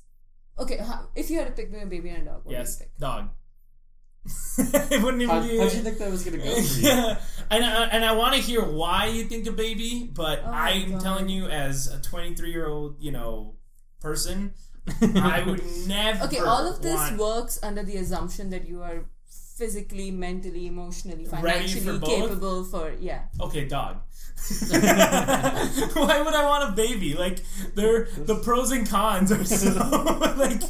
okay. If you had to pick between a baby and a dog, what Yes. would you pick? Dog. [LAUGHS] it wouldn't even How, be. how'd you think that was gonna go for you? yeah, [LAUGHS] and I, and I want to hear why you think a baby, but Oh I'm God. telling you, as a 23 year old, you know, person, [LAUGHS] I would never. Okay, all of this want- works under the assumption that you are physically, mentally, emotionally, for financially both? capable for yeah. Okay, dog. [LAUGHS] [LAUGHS] Why would I want a baby? Like, they're the pros and cons are so [LAUGHS] like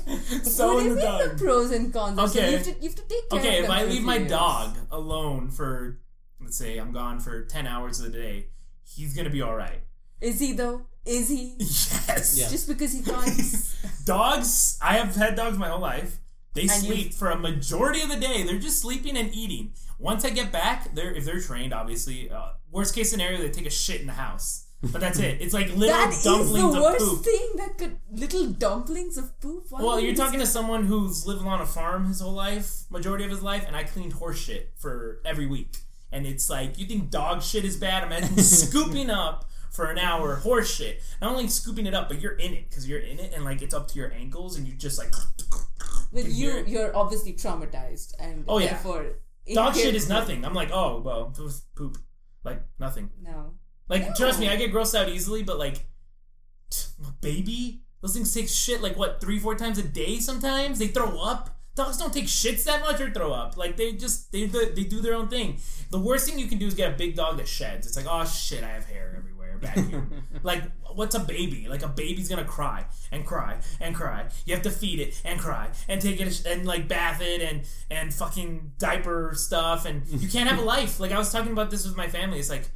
so what do in you the mean the dog. pros and cons? are? So Okay. you have to you have to take care Okay, of if I for leave my years. dog alone for, let's say, I'm gone for 10 hours of the day, he's gonna be alright. Is he though? Is he? Yes. Just because he can't. Dogs, I have had dogs my whole life. They And sleep you've- for a majority of the day. They're just sleeping and eating. Once I get back, they're if they're trained, obviously. Uh, worst case scenario, they take a shit in the house. But that's it. It's like little That is dumplings the of worst poop. thing that could little dumplings of poop. Why Well, you're you talking to someone who's lived on a farm his whole life, majority of his life, and I cleaned horse shit for every week. And it's like, you think dog shit is bad? Imagine [LAUGHS] scooping up for an hour horse shit. Not only scooping it up, but you're in it because you're in it, and like it's up to your ankles, and you just like. But you, you're obviously traumatized and Oh, yeah. therefore Dog shit is nothing. I'm like, oh well, poop, like nothing. No. Like No. trust me, I get grossed out easily, but like, baby, those things take shit like what three, four times a day. Sometimes they throw up. Dogs don't take shits that much or throw up. Like they just they they do their own thing. The worst thing you can do is get a big dog that sheds. It's like oh shit, I have hair everywhere back here. [LAUGHS] like what's a baby? Like a baby's gonna cry and cry and cry. You have to feed it and cry and take it and like bath it and and fucking diaper stuff and you can't have a [LAUGHS] life. Like I was talking about this with my family. It's like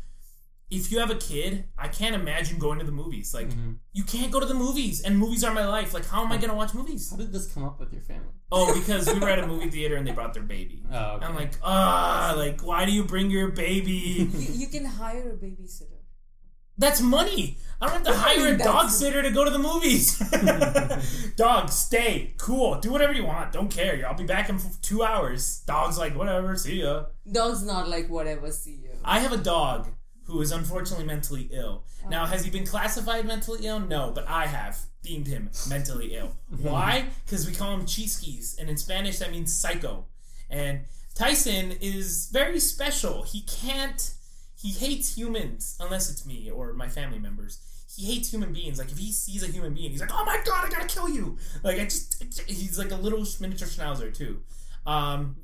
if you have a kid, I can't imagine going to the movies. Like, you can't go to the movies, and movies are my life. Like, how am I gonna watch movies? How did this come up with your family? Oh, because we were at a movie [LAUGHS] theater and they brought their baby. Oh, okay. I'm like, ah, like, why do you bring your baby? You, you can hire a babysitter. That's money. I don't have to hire a dog sitter to go to the movies. [LAUGHS] dog, stay, cool, do whatever you want. Don't care. I'll be back in two hours. Dog's like, whatever. See ya. Dog's not like whatever. See you. I have a dog who is unfortunately mentally ill. Oh. Now, has he been classified mentally ill? No, but I have deemed him mentally ill. [LAUGHS] Why? Because we call him Chiskis, and in Spanish that means psycho. And Tyson is very special. He can't. He hates humans unless it's me or my family members. He hates human beings. Like if he sees a human being, he's like, "Oh my god, I gotta kill you!" Like I just, he's like a little miniature schnauzer too. Um,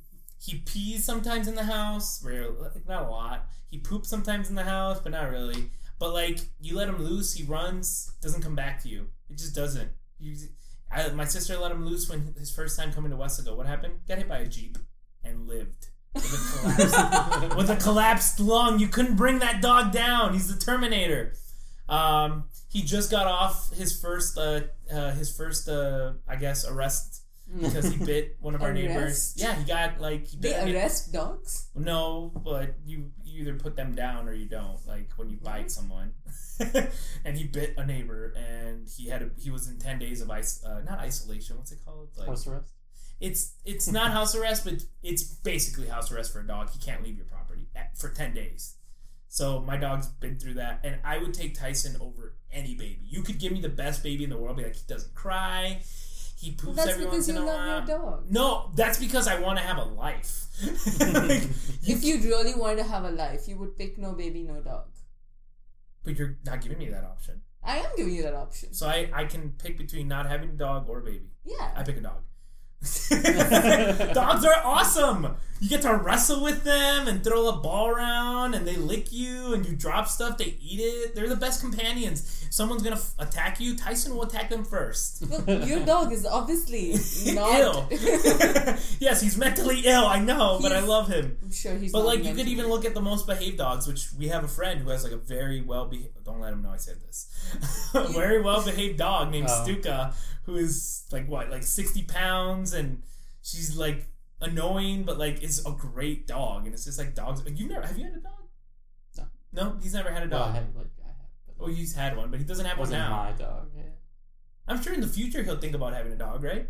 he pees sometimes in the house, rare, like, not a lot. He poops sometimes in the house, but not really. But like you let him loose, he runs, doesn't come back to you. It just doesn't. You, I, my sister let him loose when his first time coming to Westago. What happened? Got hit by a jeep and lived. With a, collapsed, [LAUGHS] with a collapsed lung, you couldn't bring that dog down. He's the Terminator. Um, he just got off his first, uh, uh, his first, uh, I guess, arrest because he [LAUGHS] bit one of our neighbors. Yeah, he got like he They bit. a neigh- arrest dogs. no, but you, you either put them down or you don't. Like when you bite someone, [LAUGHS] and he bit a neighbor, and he had a, he was in ten days of ice, uh, not isolation. What's it called? Like House arrest. It's it's not [LAUGHS] house arrest, but it's basically house arrest for a dog. He can't leave your property at, for ten days. So my dog's been through that, and I would take Tyson over any baby. You could give me the best baby in the world, be like he doesn't cry, he poops That's every because once in a while. dog. No, that's because I want to have a life. Like, [LAUGHS] [LAUGHS] you- If you really wanted to have a life, you would pick no baby, no dog. but you're not giving me that option. I am giving you that option. So I, I can pick between not having a dog or a baby. Yeah. I pick a dog. [LAUGHS] Dogs are awesome. You get to wrestle with them and throw a ball around, and they lick you, and you drop stuff. They eat it. They're the best companions. Someone's gonna f- attack you, Tyson will attack them first. [LAUGHS] Well, your dog is obviously [LAUGHS] not. Ill. [LAUGHS] yes, he's mentally ill. I know, but I love him. I'm sure he's. But not like, you could even look at the most behaved dogs, which we have a friend who has like a very well behaved. Don't let him know I said this. very well behaved dog named Oh. Stuka, who is like what, like sixty pounds, and she's like annoying, but like is a great dog. And it's just like dogs. You never have you had a dog? No. No, he's never had a Well, I dog. had like I had, but oh, he's had one, but he doesn't have one now. my dog. Yeah. I'm sure in the future he'll think about having a dog, right?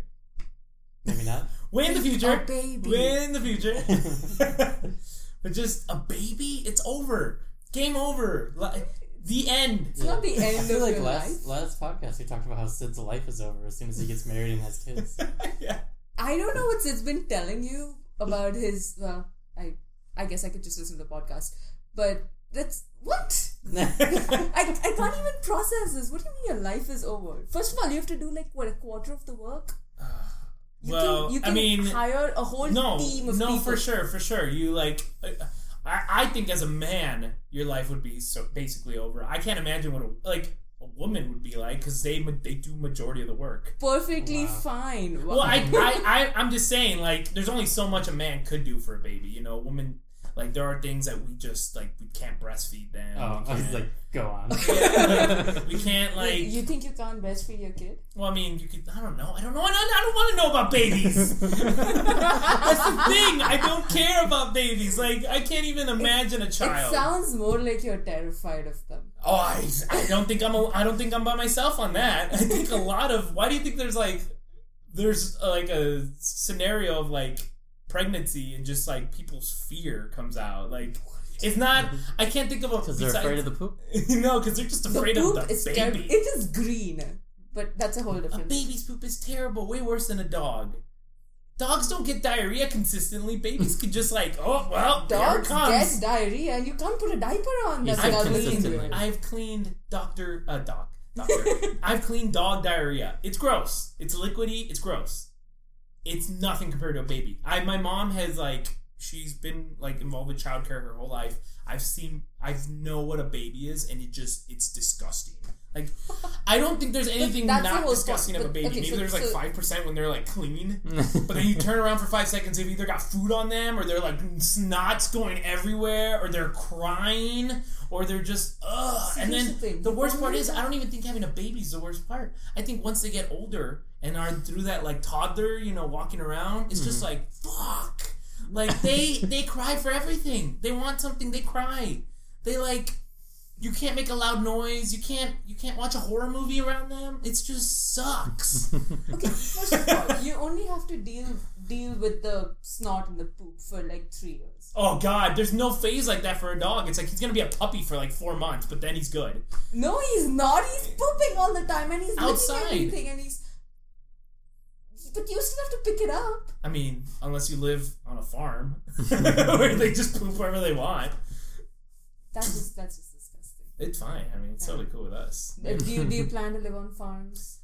Maybe not. [LAUGHS] Way in the [LAUGHS] future. A baby. Way in the future. [LAUGHS] but just a baby, it's over. Game over. Li- The end. It's not the I end feel of like your last life. last podcast we talked about how Sid's life is over as soon as he gets married and has kids. yeah. I don't know what Sid's been telling you about his. Well, I I guess I could just listen to the podcast, but that's what. [LAUGHS] I, I can't even process this. What do you mean your life is over? First of all, you have to do like what a quarter of the work. You well, can, you can I mean, hire a whole no, team of no, people. for sure, for sure. You like, I, I think as a man, your life would be so basically over. I can't imagine what a, like a woman would be like because they they do majority of the work. Perfectly Wow. fine. Well, I, I, I, I'm just saying, like, there's only so much a man could do for a baby. You know, a woman, like, there are things that we just like we can't breastfeed them. Oh, I was like, go on. [LAUGHS] Yeah, like, we [LAUGHS] can't like. you, you think you can't breastfeed your kid? Well, I mean, you could. I don't know. I don't know. I don't, I don't want to know about babies. [LAUGHS] That's the thing. I don't care about babies. Like, I can't even imagine a child. It sounds more like you're terrified of them. oh, I, I don't think I'm. A, I don't think I'm by myself on that. I think a lot of. Why do you think there's like, there's uh, like a scenario of like pregnancy and just like people's fear comes out. Like, it's not. I can't think of a. Because they're afraid of the poop. [LAUGHS] no, because they're just The afraid poop of the is baby. terrible. It is green, but that's a whole different. A baby's poop is terrible, way worse than a dog. Dogs don't get diarrhea consistently. Babies could just like, oh well, there it Dogs comes. get diarrhea, and you can't put a diaper on. You That's said not consistently. clean. I've cleaned doctor, uh, dog, doctor. [LAUGHS] I've cleaned dog diarrhea. It's gross. It's liquidy. It's gross. It's nothing compared to a baby. I my mom has like she's been like involved with childcare her whole life. I've seen I know what a baby is, and it just it's disgusting. Like I don't think there's anything that's the not whole disgusting point. of a baby. okay, Maybe so- there's like so- five percent when they're like clean, [LAUGHS] but then you turn around for five seconds, they've either got food on them, or they're like snots going everywhere, or they're crying, or they're just ugh. See, and then the the worst part is I don't even think having a baby is the worst part. I think once they get older and are through that like toddler, you know, walking around, it's just mm-hmm. like fuck. Like they [LAUGHS] they cry for everything. They want something, they cry. They like you can't make a loud noise. You can't you can't watch a horror movie around them. It just sucks. Okay, [LAUGHS] first of all, you only have to deal deal with the snot and the poop for like three years. oh god, there's no phase like that for a dog. It's like he's gonna be a puppy for like four months, but then he's good. No, he's not. He's pooping all the time, and he's Outside. licking everything, and he's. But you still have to pick it up. I mean, unless you live on a farm [LAUGHS] [LAUGHS] where they just poop wherever they want. That's just that's just disgusting. It's fine. I mean, it's totally cool with us. Do you do you plan to live on farms?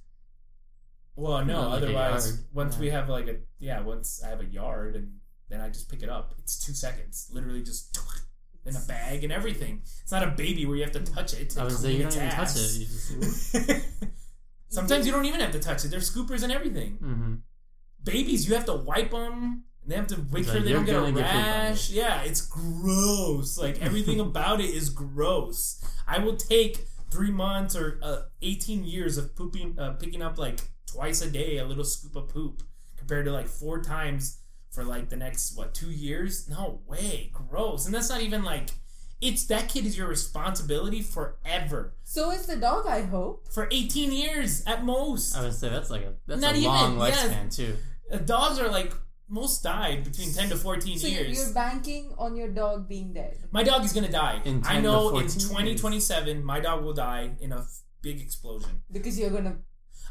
Well, no. Not like otherwise, yard. once Yeah. we have like a yeah, once I have a yard and then I just pick it up. It's two seconds, literally just in a bag and everything. It's not a baby where you have to touch it. I and was say you don't its even touch ass. it. [LAUGHS] Sometimes you don't even have to touch it. There's scoopers and everything. hmm Babies, you have to wipe them. And they have to make It's sure like, they don't get a gonna get rash. yeah, it's gross. Like everything [LAUGHS] about it is gross. I will take three months or uh, eighteen years of pooping, uh, picking up like twice a day a little scoop of poop, compared to like four times for like the next what two years? No way, gross. And that's not even like it's that kid is your responsibility forever So is the dog. I hope. for eighteen years at most. I would say that's like a that's Not a even, long yeah. too. Uh, dogs are like most died between 10 to 14 So you're, years you're banking on your dog being dead. my dog is gonna die In 10 i to know in 14 years. 2027 my dog will die in a f- big explosion Because you're gonna.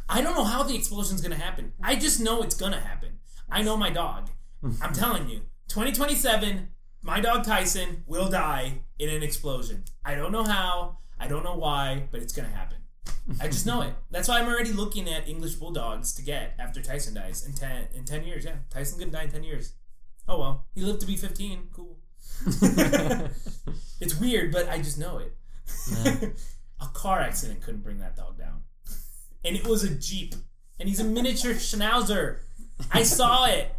i don't know how the explosion's gonna happen i just know it's gonna happen i know my dog [LAUGHS] i'm telling you 2027 my dog tyson will die in an explosion i don't know how i don't know why but it's gonna happen I just know it. [LAUGHS] That's why I'm already looking at English bulldogs to get after Tyson dies in ten in ten years. Yeah, Tyson's gonna die in ten years. Oh well, he lived to be fifteen. Cool. [LAUGHS] it's weird, but I just know it. Yeah. [LAUGHS] a car accident couldn't bring that dog down, and it was a jeep, and he's a miniature schnauzer. I saw it.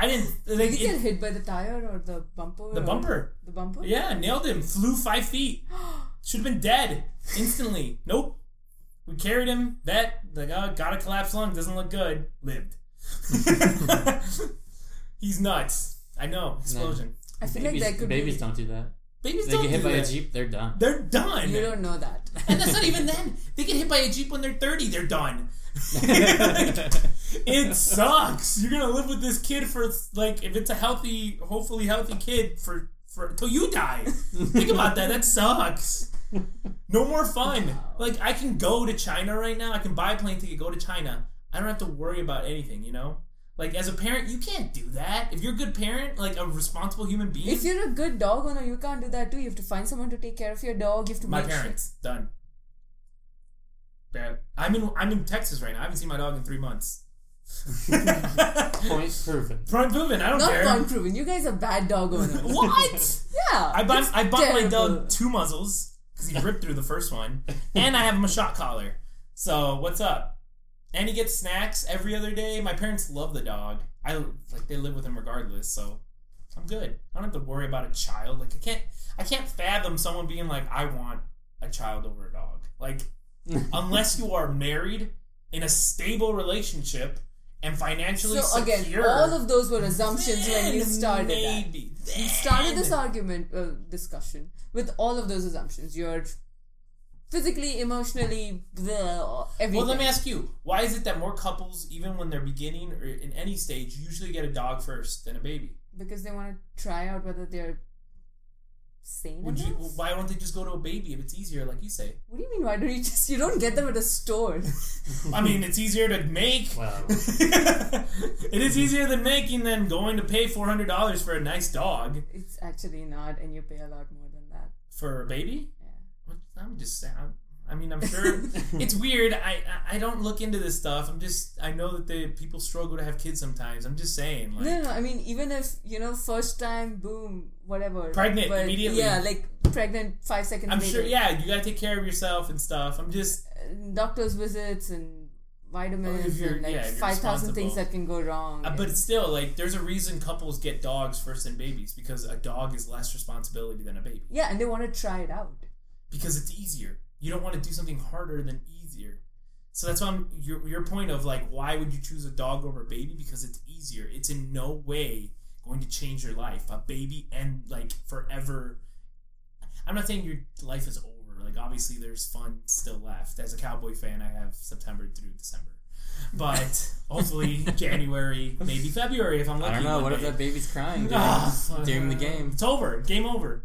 I didn't like Did he get it, hit by the tire or the bumper? the bumper. The bumper. Yeah, nailed him. Flew five feet. [GASPS] Should have been dead instantly. Nope. We carried him. Vet. Like, uh, oh, got a collapsed lung. Doesn't look good. Lived. [LAUGHS] He's nuts. I know. Explosion. I feel babies, like that could babies be. don't do that. Babies They don't get hit do by a jeep, they're done. They're done. You don't know that. and that's not even then. They get hit by a jeep when they're thirty. They're done. [LAUGHS] [LAUGHS] it sucks. You're gonna live with this kid for like if it's a healthy, hopefully healthy kid for for till you die. Think about that. That sucks. No more fun. Like I can go to China right now. I can buy a plane ticket, go to China. I don't have to worry about anything. You know. Like as a parent, you can't do that. If you're a good parent, like a responsible human being, If you're a good dog owner, you can't do that too. You have to find someone to take care of your dog. You have to My make sure- parents done. Bad. I'm in I'm in Texas right now. I haven't seen my dog in three months. [LAUGHS] Point proven. Front moving. I don't Not care. point proven. You guys are bad dog owners. [LAUGHS] What? yeah. I bought I bought my dog two muzzles because he ripped through the first one, and I have him a shot collar. So what's up? And he gets snacks every other day. My parents love the dog. I like they live with him regardless. So I'm good. I don't have to worry about a child. Like I can't I can't fathom someone being like I want a child over a dog. Like [LAUGHS] unless you are married in a stable relationship and financially So again, all of those were assumptions when you then started that. You started this argument uh, discussion with all of those assumptions. You're physically, emotionally, everything. Well, let me ask you: Why is it that more couples, even when they're beginning or in any stage, usually get a dog first than a baby? because they want to try out whether they're sane Would you? enough? Why don't they just go to a baby if it's easier, like you say? What do you mean? Why don't you just? You don't get them at a store. [LAUGHS] I mean, it's easier to make. Wow. [LAUGHS] it is easier than making than going to pay four hundred dollars for a nice dog It's actually not, and you pay a lot more than that. for a baby. Yeah. What- I'm just saying. I'm, I mean, I'm sure [LAUGHS] it's weird. I I- don't look into this stuff. I'm just I know that the people struggle to have kids sometimes. I'm just saying like no, no, I mean, even if you know, first time, boom, whatever, Pregnant immediately. Yeah, like pregnant five seconds I'm later. sure yeah, you got to take care of yourself and stuff. I'm just Uh, doctor's visits and vitamins and like yeah, five thousand things that can go wrong. uh, but still like there's a reason couples get dogs first than babies because a dog is less responsibility than a baby. yeah, and they want to try it out. because it's easier. You don't want to do something harder than easier. So that's why I'm, your your point of like why would you choose a dog over a baby because it's easier. It's in no way going to change your life. A baby and like forever. I'm not saying your life is over. Like obviously there's fun still left. As a cowboy fan, I have September through December. But [LAUGHS] hopefully January, maybe February if I'm lucky. I don't know. What if that baby's crying [LAUGHS] during, during the game? It's over. Game over.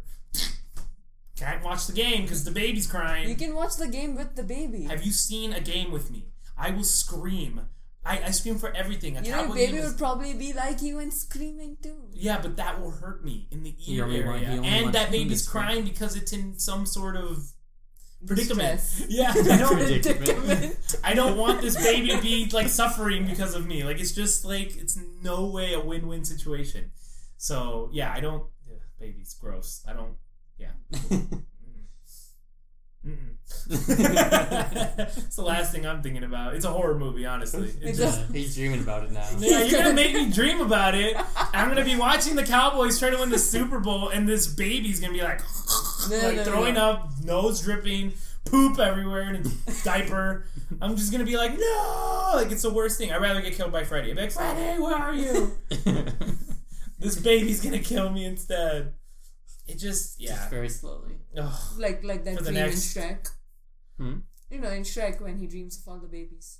Can't watch the game because the baby's crying. You can watch the game with the baby. Have you seen a game with me? I will scream. I, I scream for everything. A you know, baby game is- would probably be like you and screaming too. yeah, but that will hurt me in the ear area, want- and that baby's crying because it's in some sort of predicament. Distress. [LAUGHS] Yeah, [LAUGHS] I don't. Predicament. [LAUGHS] I don't want this baby to be like suffering because of me. Like it's just like it's no way a win-win situation. So yeah, I don't. Ugh, baby's gross. I don't. Yeah. [LAUGHS] Mm-mm. [LAUGHS] it's the last thing I'm thinking about. It's a horror movie, honestly. It's It's just, he's dreaming about it now. yeah, you're gonna [LAUGHS] make me dream about it. I'm gonna be watching the Cowboys try to win the Super Bowl, and this baby's gonna be like, No, like no, throwing no. up, nose dripping, poop everywhere in a diaper. I'm just gonna be like, no, like it's the worst thing. I'd rather get killed by Freddy. I'd be like, Freddy, where are you? this baby's gonna kill me instead. It just, yeah. Just very slowly. Ugh. Like like that For dream next- in Shrek. Hmm? You know, in Shrek when he dreams of all the babies.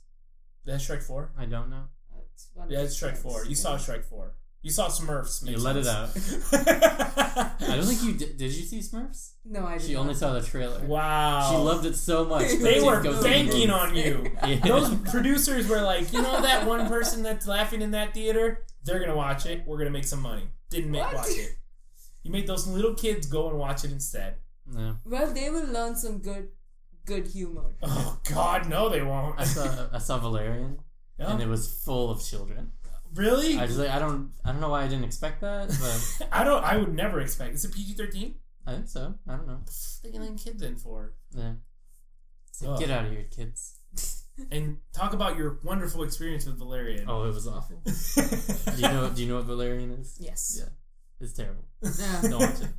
That's Shrek 4? I don't know. That's one Yeah, it's the Shrek 4. You saw Shrek 4. You saw Smurfs. You makes let it out. [LAUGHS] I don't think you did. Did you see Smurfs? No, I did She only not. saw the trailer. wow. She loved it so much. They were go see the banking on you. [LAUGHS] Yeah. Those producers were like, you know that one person that's laughing in that theater? They're gonna watch it. We're gonna make some money. Didn't make What? watch it. You made those little kids go and watch it instead. No. Well, they will learn some good good humor. Oh God, no, they won't. I saw I saw Valerian, Yeah. and it was full of children. really? I just like I don't I don't know why I didn't expect that, but [LAUGHS] I don't. I would never expect. Is it PG thirteen? I think so. I don't know. They can let kids in for. Yeah. It's like, get out of here, kids. [LAUGHS] And talk about your wonderful experience with Valerian. Oh, it was awful. [LAUGHS] Do you know? Do you know what Valerian is? Yes. Yeah, it's terrible. Yeah. Don't watch it. [LAUGHS]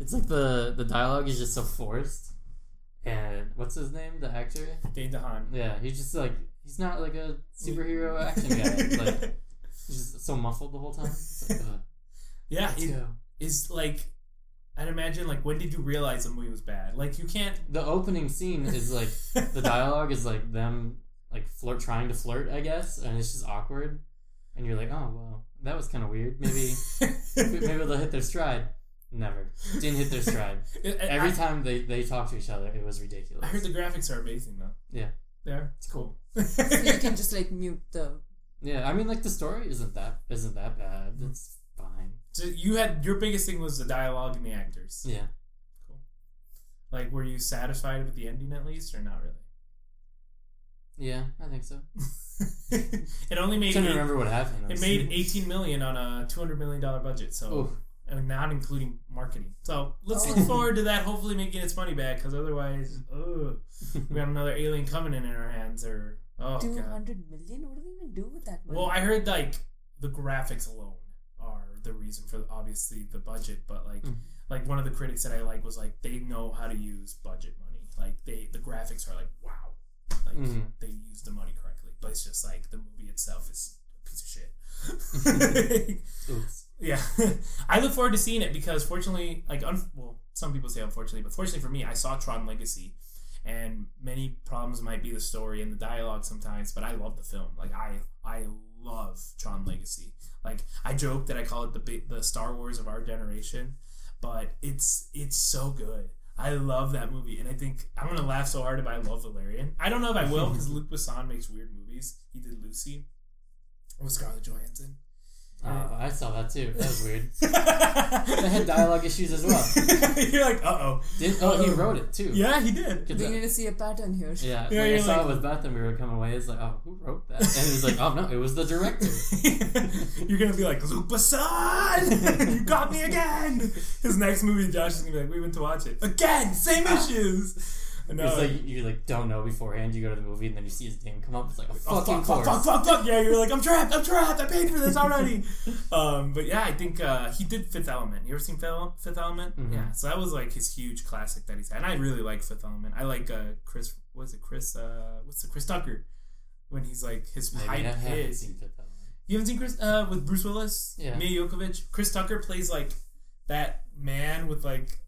It's like the the dialogue is just so forced. And what's his name? The actor? Dane DeHaan. Yeah, he's just like he's not like a superhero action guy. [LAUGHS] Like he's just so muffled the whole time. It's like, uh, yeah, let's it go. is like. I'd imagine like when did you realize the movie was bad? Like you can't. The opening scene is like the [LAUGHS] dialogue is like them like flirt trying to flirt, I guess, and it's just awkward. And you're like, oh well, that was kind of weird. Maybe [LAUGHS] maybe they'll hit their stride. Never didn't hit their stride. [LAUGHS] Every I, time they they talk to each other, it was ridiculous. I heard the graphics are amazing though. Yeah. There, it's cool. So you can just like mute the. Yeah, I mean, like the story isn't that isn't that bad. Mm-hmm. It's fine. So you had your biggest thing was the dialogue and the actors. Yeah, Cool. Like, were you satisfied with the ending at least, or not really? yeah, I think so. [LAUGHS] it only made trying to eight- remember what happened. it made 18 million on a 200 million dollar budget. So. Oof. and not including marketing. So let's Oh. look forward to that. Hopefully, making its money back. Because otherwise, ugh, we got another Alien Covenant in our hands. Or oh Two god. hundred million? What do they even do with that money? Well, I heard like the graphics alone are the reason for obviously the budget. But like, Mhm. like one of the critics that I like was like they know how to use budget money. Like they the graphics are like wow, like Mhm. they use the money correctly. But it's just like the movie itself is a piece of shit. [LAUGHS] [LAUGHS] Yeah, [LAUGHS] I look forward to seeing it because fortunately, like, un- well, some people say unfortunately, but fortunately for me, I saw Tron Legacy, and many problems might be the story and the dialogue sometimes, but I love the film. Like, I I love Tron Legacy. Like, I joke that I call it the the Star Wars of our generation, but it's it's so good. I love that movie, and I think I'm gonna laugh so hard if I love Valerian. I don't know if I will because Luc Besson makes weird movies. He did Lucy with Scarlett Johansson. Oh, I saw that too. That was weird. [LAUGHS] They had dialogue issues as well. [LAUGHS] You're like, uh oh. Did, oh, he wrote it too. Yeah, he did. Good We job. need to see a pattern here. Yeah, Yeah, like, I you're saw like- it with Beth and we were coming away. It's like, oh, who wrote that? And it was like, oh no, it was the director. [LAUGHS] You're gonna be like, Lupa-san! you got me again! His next movie, Josh is gonna be like, we went to watch it. Again! Same issues! No. It's like you like don't know beforehand. You go to the movie and then you see his name come up. It's like a Oh, fucking fuck, fuck, fuck, fuck. Yeah, you're like, I'm trapped, I'm trapped, I paid for this already. [LAUGHS] um, but yeah, I think uh, he did Fifth Element. You ever seen Fifth Element? Mhm. Yeah, so that was like his huge classic that he's had. And I really like Fifth Element. I like uh, Chris, what is it, Chris, uh, what's it, Chris Tucker? When he's like, his I hype haven't hit. seen Fifth Element. You haven't seen Chris uh, with Bruce Willis? Yeah. Milla Jovovich. Chris Tucker plays like that man with like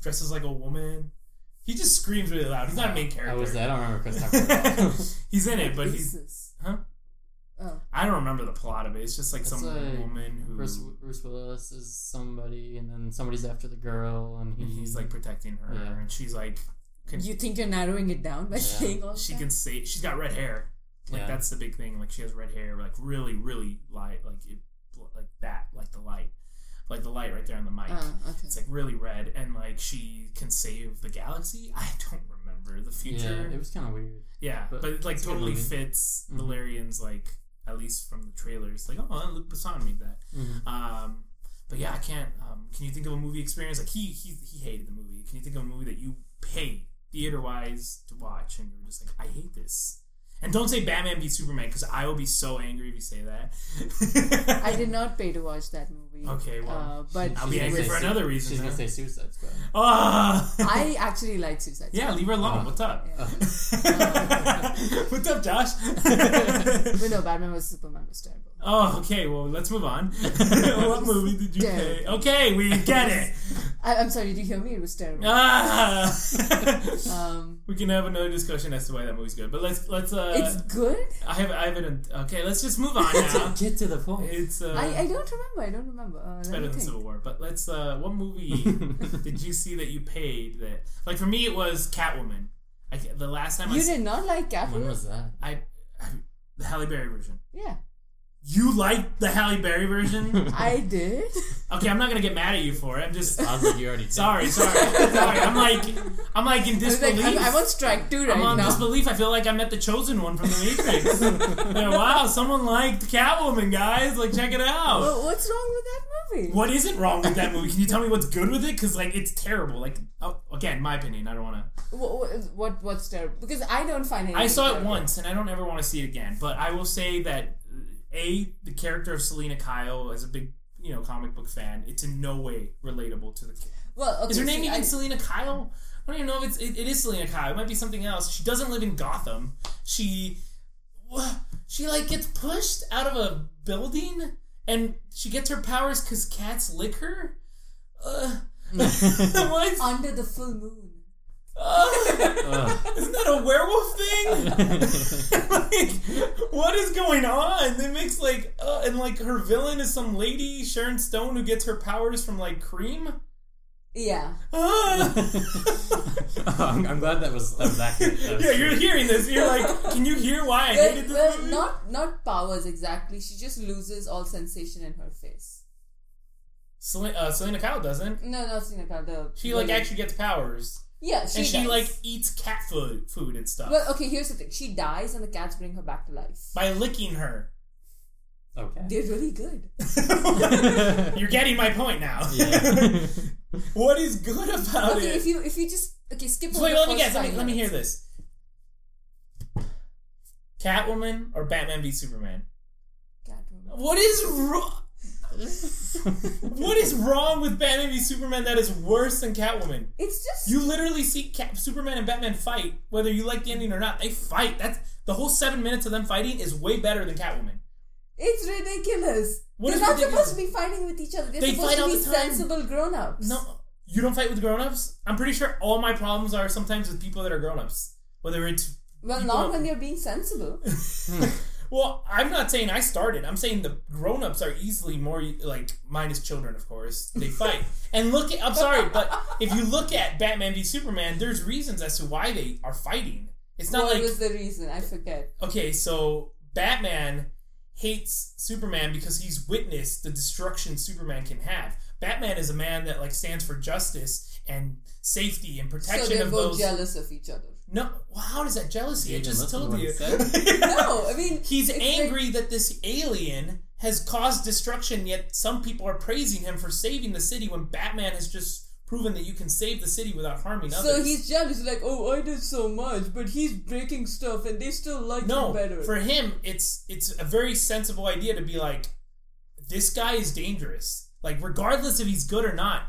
dresses like a woman. He just screams really loud. He's not a main character. I was. I don't remember Chris Tucker. at all. he's in it, but Who's he's this? huh? Oh. I don't remember the plot of it. It's just like It's some like woman who Bruce, Bruce Willis is somebody, and then somebody's after the girl, and he, he's like protecting her, Yeah. and she's like can, You think you're narrowing it down by Yeah. saying all she that? can say she's got red hair. Like Yeah. that's the big thing. Like she has red hair, like really, really light, like it, like that, like the light, like the light right there on the mic. Ah, okay. It's like really red, and like she can save the galaxy. [LAUGHS] I don't remember the future. yeah, it was kind of weird. Yeah, but, but like it's a good totally movie. fits Mhm. Valerian's like at least from the trailers. Like, oh, Luc Besson made that. Mhm. Um, but yeah, I can't. Um, can you think of a movie experience like he he he hated the movie? Can you think of a movie that you paid theater wise to watch and you were just like, I hate this? And don't say Batman beats Superman because I will be so angry if you say that. I did [LAUGHS] not pay to watch that movie. Okay, well, uh, but I'll She's be gonna angry say for Su- another reason. She's gonna say Suicide Squad. Ah. I [LAUGHS] actually like Suicide Squad. yeah, leave her alone. Uh, What's up? Yeah. [LAUGHS] What's up, Josh? [LAUGHS] But no, Batman vs Superman was terrible. Oh, okay. Well, let's move on. what movie did you Damn. pay? Okay, we get it. I, I'm sorry, did you hear me? It was terrible. Ah. Um, we can have another discussion as to why that movie's good. But let's let's. Uh, it's good. I have I have it. In, okay, let's just move on now. Get to the point. It's uh, I, I don't remember. I don't remember. Uh, it's better than think. Civil War. But let's. Uh, what movie [LAUGHS] did you see that you paid that? Like for me, it was Catwoman. I, the last time I You s- did not like when Catwoman? was that? I, I the Halle Berry version. Yeah, You like the Halle Berry version? [LAUGHS] I did. okay, I'm not gonna get mad at you for it. I'm just Sounds like you already. did. sorry, sorry, sorry. I'm like I'm like in I was like, disbelief. I'm, I'm on strike two right I'm on now. disbelief. I feel like I met the chosen one from the Matrix. [LAUGHS] Yeah, wow, someone liked Catwoman, guys. Like, check it out. Well, what's wrong with that movie? What isn't wrong with that movie? Can you tell me what's good with it? Because like, it's terrible. Like, oh, again, my opinion. I don't want to. What, what what's terrible? Because I don't find anything I saw it terrible. once, and I don't ever want to see it again. But I will say that a the character of Selina Kyle, as a big you know comic book fan, it's in no way relatable to the. Well, okay, Is her name see, even I, Selina Kyle? I don't even know if it's it, it is Selina Kyle. It might be something else. She doesn't live in Gotham. She she like gets pushed out of a building and she gets her powers because cats lick her. Uh, [LAUGHS] what? [LAUGHS] under the full moon. Uh, [LAUGHS] isn't that a werewolf thing? [LAUGHS] like, what is going on? It makes like, uh, and like her villain is some lady Sharon Stone who gets her powers from like cream. Yeah. Ah. [LAUGHS] Oh, I'm, I'm glad that was that was accurate. That was yeah, true. you're hearing this. You're like, can you hear why I Well, hated this well, movie? not not powers exactly. She just loses all sensation in her face. Selina, uh, Selina Kyle doesn't. No, no, Sinaka, the She like woman. actually gets powers, yeah, she and she does. like eats cat food, food and stuff Well, okay. Here's the thing: she dies, and the cats bring her back to life. by licking her. Okay. They're really good. [LAUGHS] [LAUGHS] You're getting my point now. Yeah. [LAUGHS] what is good about Okay, it? if you if you just okay skip So over wait, the let me guess. Let me, let me hear this. Catwoman or Batman v Superman? Catwoman. What is wrong? [LAUGHS] what is wrong with Batman v Superman that is worse than Catwoman? It's just You literally see Cat- Superman and Batman fight, whether you like the ending or not. They fight. That's the whole seven minutes of them fighting is way better than Catwoman. it's ridiculous. What They're not ridiculous? supposed to be fighting with each other. They're They supposed fight to be sensible grown-ups. No, you don't fight with grown-ups. I'm pretty sure all my problems are sometimes with people that are grown-ups. Whether it's Well, not when you're being sensible. [LAUGHS] [LAUGHS] Well, I'm not saying I started. I'm saying the grown-ups are easily more like minus children, of course. They [LAUGHS] fight. and look at I'm sorry, but if you look at Batman v Superman, there's reasons as to why they are fighting. It's not what like was the reason? I forget. okay, so Batman hates Superman because he's witnessed the destruction Superman can have. Batman is a man that like stands for justice and safety and protection. So they're of both those. jealous of each other. No, well, how is that jealousy? I just listen to told you. [LAUGHS] No, I mean He's it's like- angry that this alien has caused destruction, yet some people are praising him for saving the city when Batman has just proven that you can save the city without harming others. So he's jealous, like, oh, I did so much, but he's breaking stuff, and they still like no him better. for him. It's it's a very sensible idea to be like, this guy is dangerous. Like regardless if he's good or not,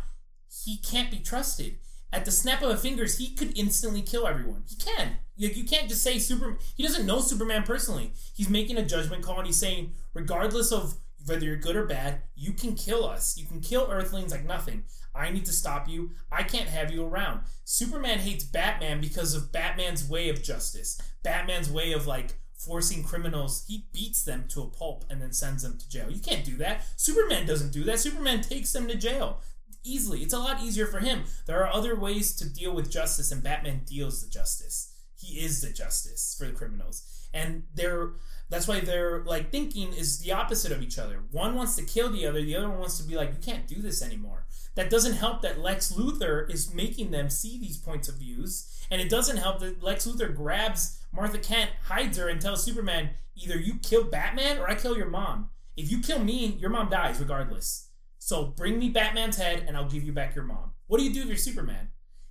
he can't be trusted. At the snap of a fingers, he could instantly kill everyone. He can. Like you can't just say Superman. He doesn't know Superman personally. He's making a judgment call and he's saying, regardless of whether you're good or bad, you can kill us. You can kill Earthlings like nothing. I need to stop you. I can't have you around. Superman hates Batman because of Batman's way of justice. Batman's way of like forcing criminals. He beats them to a pulp and then sends them to jail. You can't do that. Superman doesn't do that. Superman takes them to jail easily. It's a lot easier for him. There are other ways to deal with justice, and Batman deals the justice. He is the justice for the criminals, and they're that's why their like thinking is the opposite of each other. One wants to kill the other. The other one wants to be like, you can't do this anymore. That doesn't help that Lex Luthor is making them see these points of views, and it doesn't help that Lex Luthor grabs Martha Kent, hides her, and tells Superman, either you kill Batman or I kill your mom. If you kill me, your mom dies regardless. So bring me Batman's head and I'll give you back your mom. What do you do if you're Superman?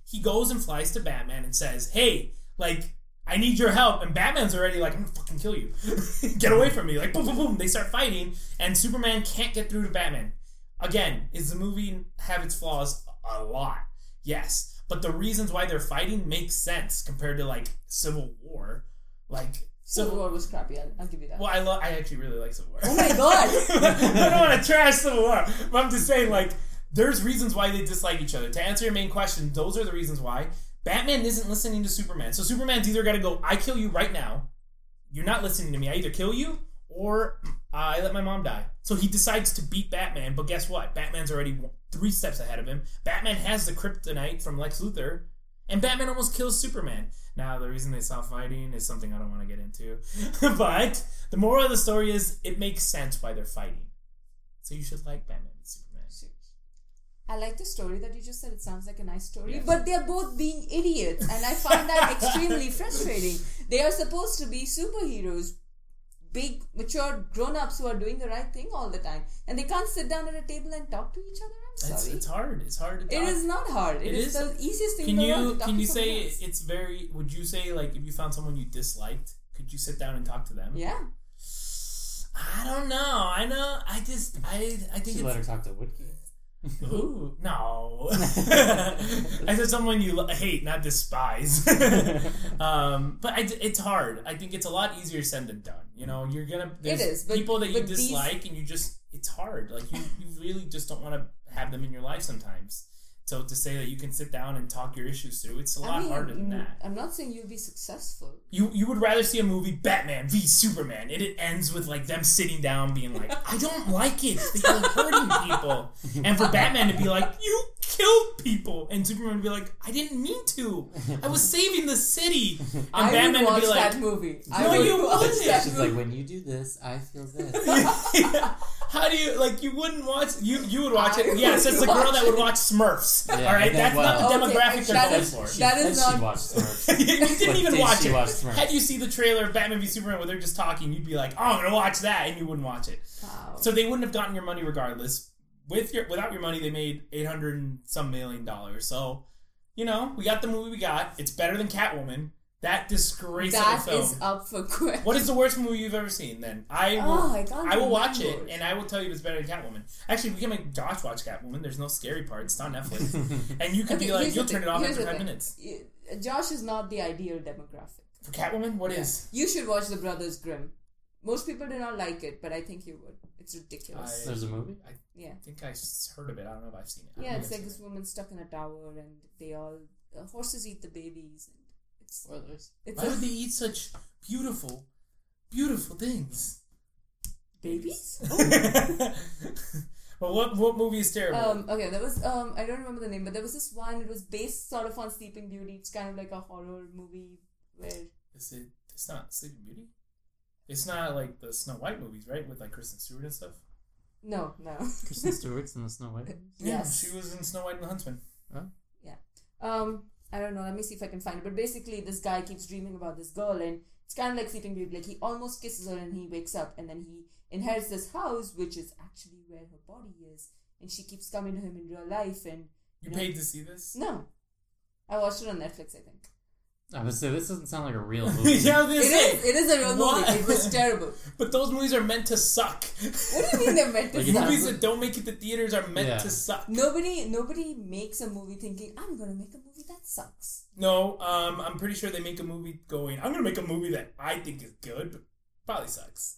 He goes and flies to Batman and says, Hey, like, I need your help. And Batman's already like, I'm gonna fucking kill you. [LAUGHS] get away from me. Like, boom, boom, boom. They start fighting, and Superman can't get through to Batman. Again, is the movie have its flaws? A lot. Yes. But the reasons why they're fighting make sense compared to like Civil War. Like Civil War was crappy. I'll, I'll give you that. well, I love. I actually really like Civil War. Oh my god! [LAUGHS] I don't want to trash Civil War, but I'm just saying, like, there's reasons why they dislike each other. To answer your main question, those are the reasons why. Batman isn't listening to Superman. So Superman's either got to go, I kill you right now. You're not listening to me. I either kill you or I let my mom die. So he decides to beat Batman, but guess what? Batman's already three steps ahead of him. Batman has the kryptonite from Lex Luthor, and Batman almost kills Superman. Now, the reason they stop fighting is something I don't want to get into. [LAUGHS] but the moral of the story is it makes sense why they're fighting. So you should like Batman and Superman. I like the story that you just said. It sounds like a nice story. Yes. But they're both being idiots, and I find that [LAUGHS] extremely frustrating. They are supposed to be superheroes, big, mature grown ups who are doing the right thing all the time. And they can't sit down at a table and talk to each other. I'm It's, sorry. it's hard. It's hard to talk. is not hard. It it is, is. the easiest thing Can in the world you to talk can to you someone say else. it's very? Would you say like if you found someone you disliked, could you sit down and talk to them? Yeah. I don't know. I know. I just I I think Should let her talk to Woodkey. Ooh, no. [LAUGHS] I said someone you hate, not despise. [LAUGHS] um, but I, it's hard. I think it's a lot easier said than done. You know, you're gonna there's is, but- people that you but these- dislike, and you just it's hard. Like you, you really just don't want to have them in your life sometimes. So to say that you can sit down and talk your issues through, it's a lot I mean, harder than mm, that. I'm not saying you'll be successful. You you would rather see a movie Batman v Superman, and it ends with like them sitting down, being like, "I don't like it that you're hurting people," [LAUGHS] and for Batman to be like, "You killed people," and Superman to be like, "I didn't mean to. I was saving the city," and I Batman would watch to be like, that movie. I No, would you watch wouldn't. that She's movie. like, when you do this, I feel this. [LAUGHS] [LAUGHS] How do you like? You wouldn't watch. You you would watch I it. Yes, it's the girl that would watch Smurfs. Yeah, all right, that's then, not the well- Okay, demographic they're that going is- for. She That said is she not- watched [LAUGHS] Smurfs. you didn't Like, even did watch she it. watch Smurfs? Had you see the trailer of Batman v Superman where they're just talking, you'd be like, "Oh, I'm gonna watch that," and you wouldn't watch it. Wow. So they wouldn't have gotten your money regardless. With your without your money, they made eight hundred and some million dollars. So, you know, we got the movie we got. It's better than Catwoman. That disgrace That of a film. is up for question. what is the worst movie you've ever seen? Then I will. Oh, I can't I will watch it, and I will tell you if it's better than Catwoman. Actually, we can make Josh watch Catwoman. There's no scary part. It's on Netflix, [LAUGHS] and you can Okay, be like, you'll turn thing, it off here's after five thing. minutes. Josh is not the ideal demographic. For Catwoman, what is? You should watch The Brothers Grimm. Most people do not like it, but I think you would. It's ridiculous. I- There's a movie? I yeah. think I s- heard of it. I don't know if I've seen it. Yeah, it's like seen this woman stuck in a tower, and they all uh, horses eat the babies, and it's Spoilers. it. it's Why a, would they eat such beautiful, beautiful things? babies. [LAUGHS] well, what what movie is terrible? Um, okay, there was um, I don't remember the name, but there was this one. It was based sort of on Sleeping Beauty. It's kind of like a horror movie where is it? It's not Sleeping Beauty. It's not like the Snow White movies, right? With like Kristen Stewart and stuff. No, no. Kristen Stewart's in the Snow White. [LAUGHS] yes. she was in Snow White and the Huntsman. um I don't know. Let me see if I can find it. But basically, this guy keeps dreaming about this girl, and it's kind of like Sleeping Beauty. Like he almost kisses her, and he wakes up, and then he inherits this house, which is actually where her body is, and she keeps coming to him in real life. And You Yeah. paid to see this? no, I watched it on Netflix. I think I would say this doesn't sound like a real [LAUGHS] movie. yeah, I was it gonna say. is. It is a real What? movie. It was terrible. [LAUGHS] But those movies are meant to suck. What do you mean they're meant to Like, suck? it's movies that don't make it to theaters are meant Yeah. to suck. Nobody, nobody makes a movie thinking I'm gonna make a movie that sucks. No, um, I'm pretty sure they make a movie going. I'm gonna make a movie that I think is good, but probably sucks.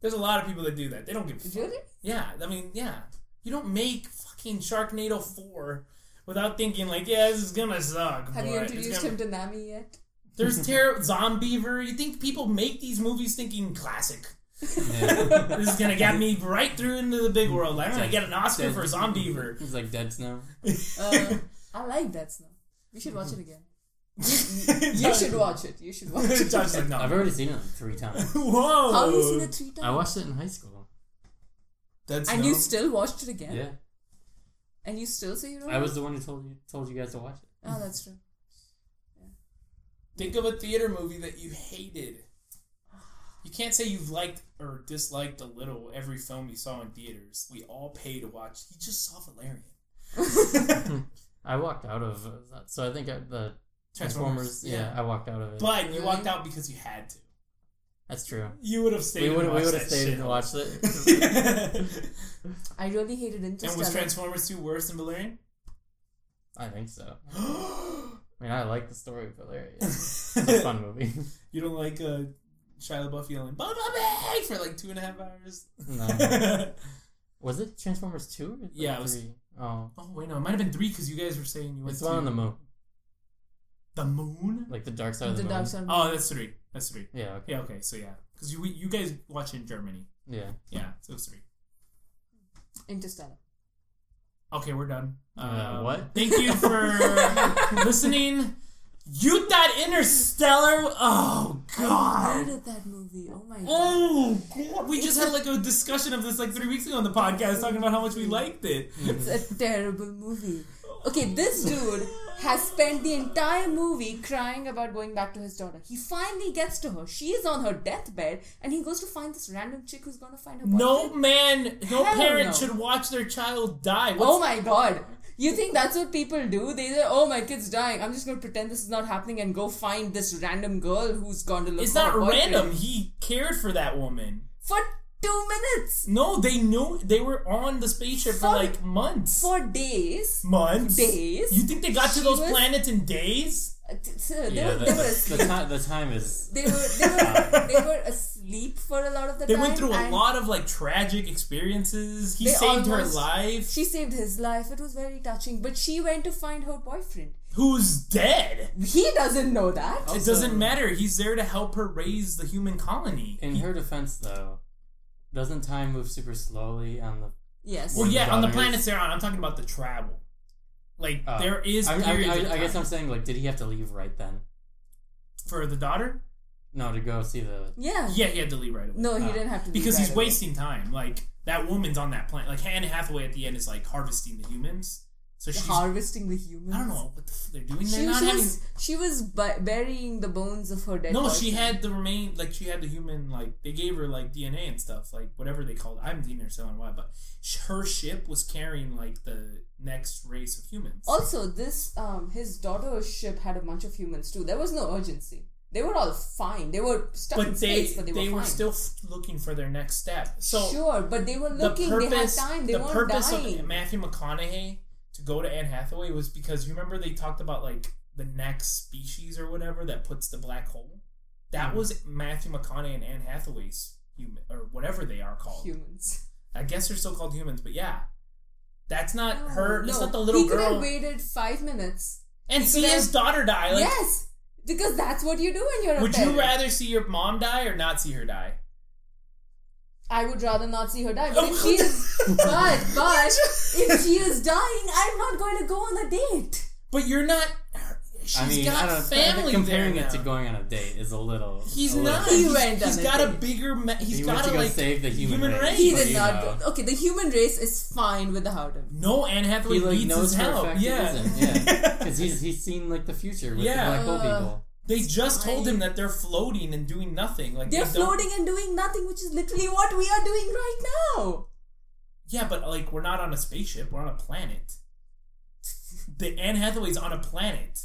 There's a lot of people that do that. They don't give. a fuck. Really? Yeah, I mean, yeah. You don't make fucking Sharknado four without thinking like, yeah, this is gonna suck. Have you introduced gonna- him to Nami yet? There's [LAUGHS] terror, Zombeaver. You think people make these movies thinking classic? Yeah. This is gonna get me right through into the big world. I'm gonna get an Oscar Dead- for Zombeaver. He's like Dead Snow. [LAUGHS] Uh, I like that snow. You should watch it again. [LAUGHS] You should watch it. You should watch it. Josh's like, no. I've already seen it like three times. Whoa. How have you seen it three times? I watched it in high school. That's and you still watched it again? Yeah, And you still say you don't? I was the one who told you told you guys to watch it. Oh, that's true. Think of a theater movie that you hated. You can't say you've liked or disliked a little every film you saw in theaters. We all pay to watch. You just saw Valerian. [LAUGHS] [LAUGHS] I walked out of that, so I think I, the Transformers. yeah. I walked out of it. But you Really? walked out because you had to. That's true. You would have stayed. We would and we would have that stayed shit. and watched it. [LAUGHS] I really hated and was Transformers 2 worse than Valerian? I think so. [GASPS] I mean, I like the story of Valerian. [LAUGHS] It's a fun movie. [LAUGHS] you don't like uh, Shia LaBeouf yelling "Bumblebee" for like two and a half hours? no. Was it Transformers two or Yeah, it was- three? Oh, oh wait, no, it might have been three because you guys were saying you went it's to the one on the moon, the moon. like the dark side of the the, moon. Dark Side. Oh, that's three. That's three. Yeah. Okay. Yeah, okay, so yeah, because you you guys watch in Germany. Yeah. Yeah, so it's three. Interstellar. Okay, we're done. Uh, what? [LAUGHS] Thank you for listening. You that Interstellar? Oh I God. hated that movie. Oh my god. Oh God. We just had like a discussion of this like three weeks ago on the podcast, talking about how much we liked it. It's a terrible movie. Okay, this dude has spent the entire movie crying about going back to his daughter. He finally gets to her. She is on her deathbed, and he goes to find this random chick who's gonna find her. No man, no Hell parent no. should watch their child die. What's Oh my god. You think that's what people do? They say, "Oh, my kid's dying. I'm just gonna pretend this is not happening and go find this random girl who's gone to look It's not boyfriend." random. He cared for that woman. for two minutes, No, they knew they were on the spaceship for, For- like months. for days, months. days. You think they got to those was- planets in days? Uh, t- sir, Yeah. were The, the, the, time, the time is. They were they were they were asleep for a lot of the They time. They went through a lot of like tragic experiences. He They saved her life. She saved his life. It was very touching. But she went to find her boyfriend. Who's dead? He doesn't know that. it doesn't matter. He's there to help her raise the human colony. In her defense, though, doesn't time move super slowly on the? Yes. well, yeah, on the daughter planets they're on. I'm talking about the travel. Like Uh, there is. I, I, periods I, of I guess time. I'm saying like, did he have to leave right then? for the daughter. No, to go see the. yeah. Yeah, he had to leave right away. No, he Ah. didn't have to. leave because right he's away. wasting time. Like that woman's on that planet. Like Anne Hathaway at the end is like harvesting the humans. So she's. harvesting the humans. I don't know what the f- they're doing. They're She, not she having. was she was bu- burying the bones of her dead. No, she had the remain like she had the human like they gave her like DNA and stuff like whatever they called. It. I'm not seen her so in a but her ship was carrying like the next race of humans. Also, this um his daughter's ship had a bunch of humans too. There was no urgency. They were all fine. They were stuck in but they space, but they, they were, were fine. still f- looking for their next step. So sure, but they were the looking. purpose they had time. They the weren't purpose dying. of Matthew McConaughey go to Anne Hathaway was because you remember they talked about like the next species or whatever that puts the black hole. That Mm-hmm. was Matthew McConaughey and Anne Hathaway's human or whatever they are called. humans. I guess they're still called humans, but yeah. That's not her. No, It's not the little he could girl. have waited five minutes. and see could his have- daughter die. Like, yes, because that's what you do when you're would you rather see your mom die or not see her die? I would rather not see her die. But if [LAUGHS] she is, but but if she is dying, I'm not going to go on a date. But you're not. she's I mean, got I don't, I family think comparing there it to going on a date is a little. He's a little- He He's, went he's on a got a date. bigger. Ma- he's He got to to go like save the human, human race. race. He did not. know, Go, okay, the human race is fine without him. No, Anne Hathaway He like needs knows his for help. Yeah, it isn't. Yeah, [LAUGHS] because he's he's seen like the future with Yeah. the black hole Uh, people. They just told him that they're floating and doing nothing. Like They're they floating and doing nothing, which is literally what we are doing right now. Yeah, but like we're not on a spaceship. We're on a planet. [LAUGHS] The Anne Hathaway's on a planet.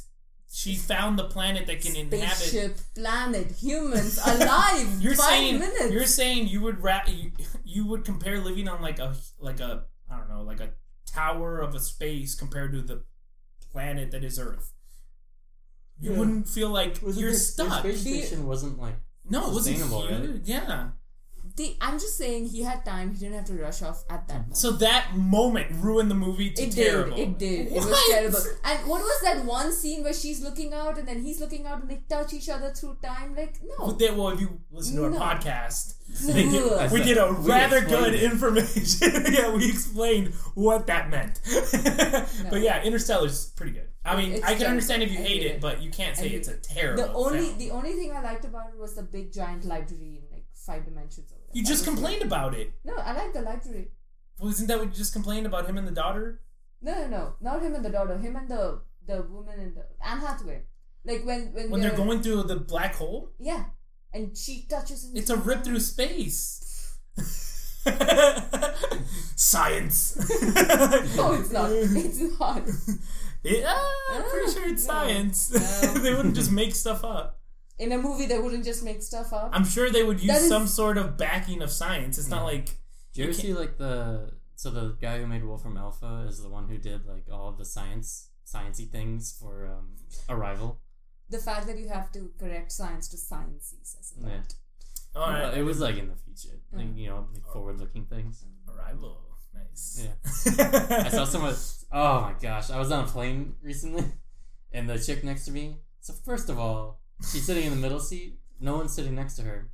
She found the planet that can inhabit. Spaceship, planet, humans, alive. [LAUGHS] You're five saying minutes. you're saying you would ra- you, you would compare living on like a like a I don't know like a tower of a space compared to the planet that is Earth. You Yeah. wouldn't feel like Was you're stuck. Space station wasn't like no, it wasn't sustainable, huge. right? Yeah. The, I'm just saying he had time. He didn't have to rush off at that moment. So that moment ruined the movie to It terrible. did. It did. It was terrible. And what was that one scene where she's looking out and then he's looking out and they touch each other through time? Like no. But they, well, if you listen to our No. podcast, they did, we did a rather good it. information. [LAUGHS] yeah, we explained what that meant. [LAUGHS] But yeah, Interstellar's pretty good. I mean, It's I can understand if you hate hate it, it. but you can't say I it's a terrible. the only film. the only thing I liked about it was the big giant library in like five dimensions. You just complained about it. No, I like the library. Well, isn't that what you just complained about him and the daughter? No, no, no, not him and the daughter. Him and the the woman and the Anne Hathaway. Like when when, When they're going through the black hole, yeah, and she touches him. it's a rip through space. [LAUGHS] Science. No, it's not. It's not. [LAUGHS] Uh, I'm pretty Ah, sure it's no. science. No. [LAUGHS] they wouldn't just make stuff up. In a movie, they wouldn't just make stuff up. I'm sure they would use That is- some sort of backing of science. It's not like Do you ever see like the so the guy who made Wolfram Alpha is the one who did like all of the science sciencey things for um, Arrival. the fact that you have to correct science to science says a lot. Yeah. all right, Well, it was like in the future, like, you know, like forward looking things. arrival. Nice. Yeah. [LAUGHS] I saw someone. Oh my gosh! I was on a plane recently, and the chick next to me. So first of all, she's sitting in the middle seat. No one's sitting next to her.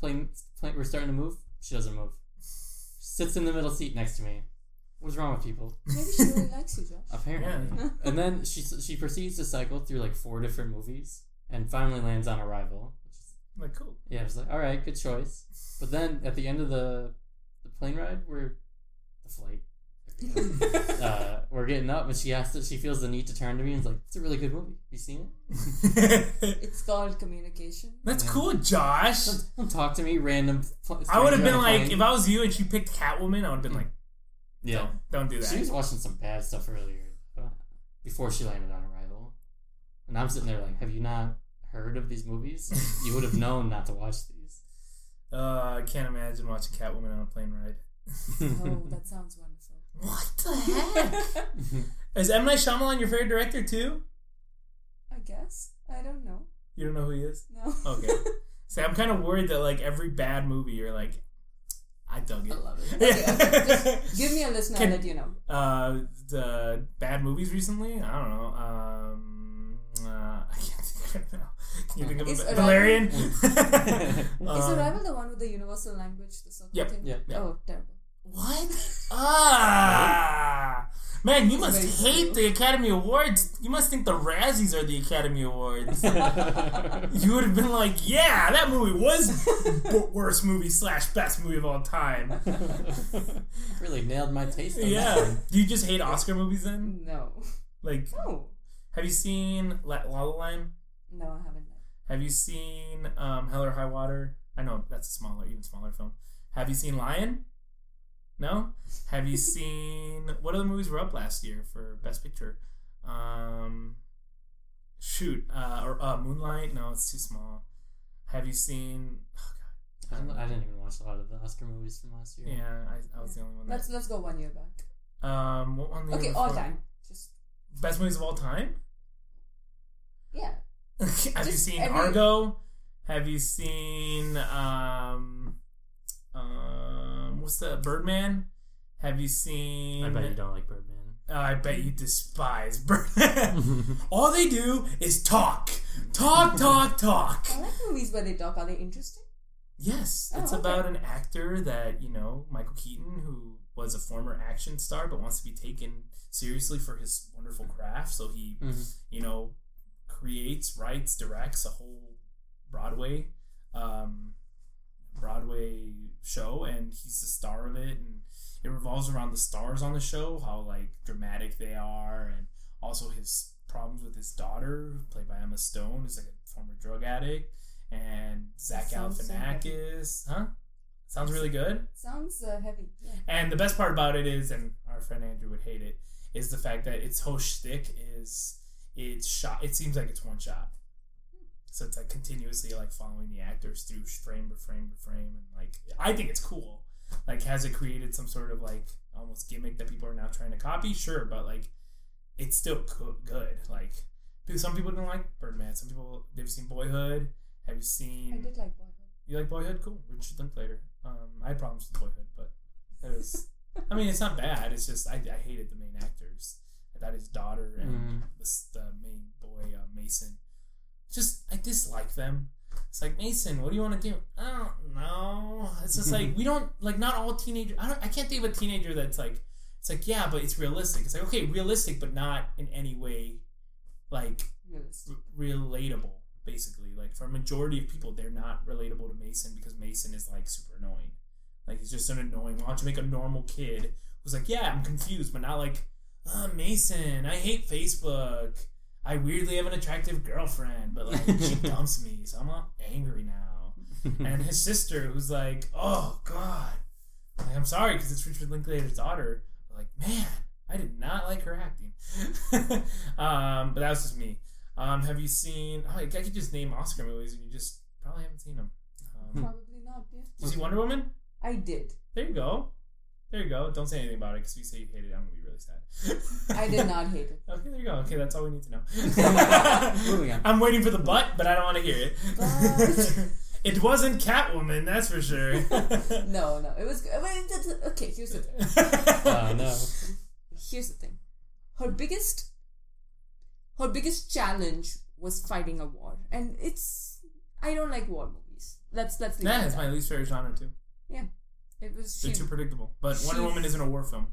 Plane, plane. We're starting to move. She doesn't move. She Sits in the middle seat next to me. What's wrong with people? Maybe she really likes you, Josh. [LAUGHS] Apparently. Yeah. and then she she proceeds to cycle through like four different movies, and finally lands on Arrival. Is, like cool. yeah, I was like, all right, good choice. But then at the end of the the plane ride, we're the flight. [LAUGHS] uh, we're getting up, and she has to. She feels the need to turn to me and is like, "It's a really good movie. You seen it?" [LAUGHS] It's called communication. That's cool, Josh. Don't, don't talk to me, random. I would have been like, plane. if I was you and she picked Catwoman, I would have been like, yeah. don't, don't do She was watching some bad stuff earlier before she landed on Arrival, and I'm sitting there like, "Have you not heard of these movies? you would have [LAUGHS] known not to watch these." Uh, I can't imagine watching Catwoman on a plane ride. Oh, that sounds wonderful. What the heck? [LAUGHS] Is M Night Shyamalan your favorite director too? I guess. I don't know. You don't know who he is? No. Okay. [LAUGHS] See, I'm kind of worried that like every bad movie, you're like, I dug it. I it. love it. [LAUGHS] Okay, okay. Just give me a list and I'll Can- let you know. uh, the bad movies recently. I don't know. Um, uh, I can't think of it now. Can you think of Is a Arrival- Valerian? Is Um, Arrival the one with the universal language, the circle Yep, thing? yep, yep. Oh, terrible. What? Ah, man, you must hate true. the Academy Awards. You must think the Razzies are the Academy Awards. [LAUGHS] you would have been like, "Yeah, that movie was b- worst movie slash best movie of all time." [LAUGHS] really nailed my taste. On That Yeah. one. Do you just hate Oscar movies then? No. Like, No. have you seen La La, La Land? No, I haven't. Have you seen um, Hell or High Water? I know that's a smaller, even smaller film. Have you seen Lion? No. Have you seen what other movies were up last year for Best Picture? Um, shoot, uh, or uh, Moonlight? No, it's too small. Have you seen? Oh I didn't, I didn't even watch a lot of the Oscar movies from last year. yeah, I, I was the only one. That, Let's let's go one year back. um, what one? Okay, all before? time. Just Best movies of all time. yeah. [LAUGHS] Have you Just seen every- Argo? Have you seen um um what's the Birdman? Have you seen I bet you don't like Birdman. Uh, I bet you despise Birdman. [LAUGHS] All they do is talk. Talk, talk, talk. I like movies where they talk. Are they interesting? Yes, Oh, it's okay. about an actor that, you know, Michael Keaton, who was a former action star but wants to be taken seriously for his wonderful craft. So he, Mhm. you know, creates, writes, directs a whole Broadway, um, Broadway show, and he's the star of it, and it revolves around the stars on the show, how like dramatic they are, and also his problems with his daughter, played by Emma Stone, who's like a former drug addict, and Zach sounds so Galifianakis, huh? Sounds really good. Sounds uh, heavy. Yeah. And the best part about it is, and our friend Andrew would hate it, is the fact that its whole shtick is it's shot. It seems like it's one shot, so it's like continuously like following the actors through frame to frame to frame, and like I think it's cool. Like, has it created some sort of like almost gimmick that people are now trying to copy? Sure, but like it's still co- good. Like some people don't like Birdman. Some people they've seen Boyhood. Have you seen? I did like Boyhood. You like Boyhood? Cool. Richard Linklater. Um, I had problems with Boyhood, but it was. [LAUGHS] I mean, it's not bad. It's just I, I hated the main actors. I thought his daughter and Mm. the, the main boy uh, Mason. Just I dislike them. It's like Mason, what do you want to do? I don't know. It's just like [LAUGHS] we don't like not all teenagers. I don't. I can't think of a teenager that's like. It's like yeah, but it's realistic. It's like okay, realistic, but not in any way like r- relatable basically like for a majority of people they're not relatable to mason because mason is like super annoying like he's just an annoying why don't you make a normal kid who's like yeah i'm confused but not like oh, mason i hate facebook i weirdly have an attractive girlfriend but like she [LAUGHS] dumps me so i'm not angry now. [LAUGHS] And his sister who's like oh god. Like, i'm sorry because it's richard linklater's daughter. But like man i did not like her acting. [LAUGHS] Um, but that was just me. Um, have you seen oh, i could just name oscar movies and you just probably haven't seen them um, Probably not. Yeah. did you see wonder woman? I did. there you go there you go don't say anything about it because if you say you hate it i'm gonna be really sad I did not hate it. [LAUGHS] okay there you go okay that's all we need to know [LAUGHS] i'm waiting for the butt but i don't want to hear it But- [LAUGHS] it wasn't catwoman that's for sure No, no. It was. I okay, here's the thing. Oh no. Here's the thing. Her biggest. Her biggest challenge was fighting a war, and it's. I don't like war movies. Let's let's leave Nah, it's at my least favorite genre too. Yeah, it was. They're She, too predictable. But Wonder Woman isn't a war film.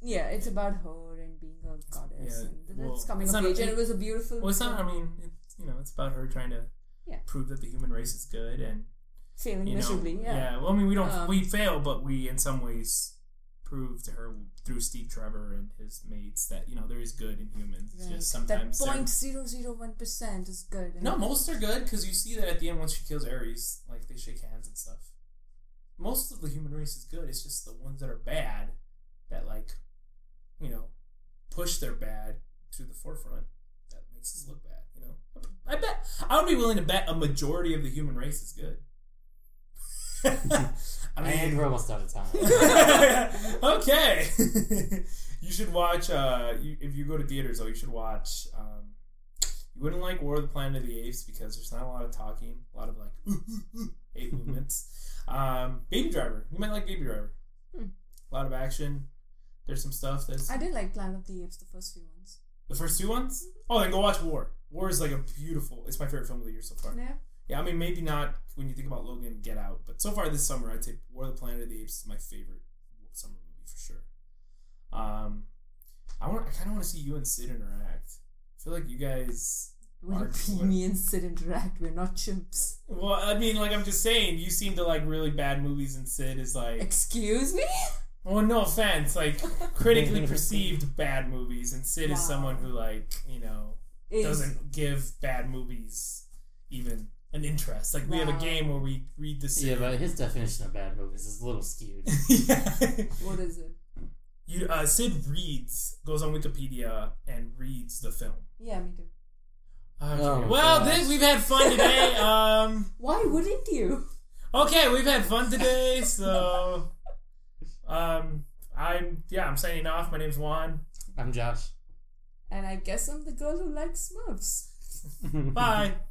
yeah, it's about her and being a goddess, Yeah, and well, that's coming of not age, and it was a beautiful. Well, it's not. I mean, it, you know, it's about her trying to Yeah. prove that the human race is good, and failing you know, miserably. Yeah. Well, I mean, we don't. Um, we fail, but we, in some ways, prove to her through Steve Trevor and his mates that you know there is good in humans. Right. just sometimes they're- point zero zero one percent is good. No, most are good because you see that at the end once she kills Ares, like they shake hands and stuff. Most of the human race is good. It's just the ones that are bad that like, you know, push their bad to the forefront. That makes us look bad. You know, I bet I would be willing to bet a majority of the human race is good. [LAUGHS] I and we're almost out of time. [LAUGHS] okay. [LAUGHS] you should watch. Uh, you, if you go to theaters, though, you should watch. Um, you wouldn't like War of the Planet of the Apes because there's not a lot of talking, a lot of like ape movements. Um, Baby Driver, you might like Baby Driver. Hmm. A lot of action. There's some stuff that's I did like Planet of the Apes, the first few ones. the first two ones. Oh, then go watch War. War is like a beautiful. It's my favorite film of the year so far. Yeah. Yeah, I mean maybe not when you think about Logan and Get Out, but so far this summer I'd say War of the Planet of the Apes is my favorite summer movie for sure. Um, I want I kind of want to see you and Sid interact. I feel like you guys. When Are- [LAUGHS] me and Sid interact, we're not chimps. Well, I mean, like I'm just saying, you seem to like really bad movies, and Sid is like. Excuse me? Well, no offense, like critically [LAUGHS] perceived bad movies, and Sid is someone who like you know Is- doesn't give bad movies even an interest. Like we have a game where we read the Sid. yeah, but his definition of bad movies is a little skewed. [LAUGHS] yeah. What is it? You, uh, Sid reads, goes on Wikipedia and reads the film. Yeah, me too. Okay. Oh well, this, we've had fun today. [LAUGHS] um, Why wouldn't you? okay, we've had fun today. So, um, I'm yeah, I'm signing off. My name's Juan. I'm Josh. And I guess I'm the girl who likes Smurfs. Bye. [LAUGHS]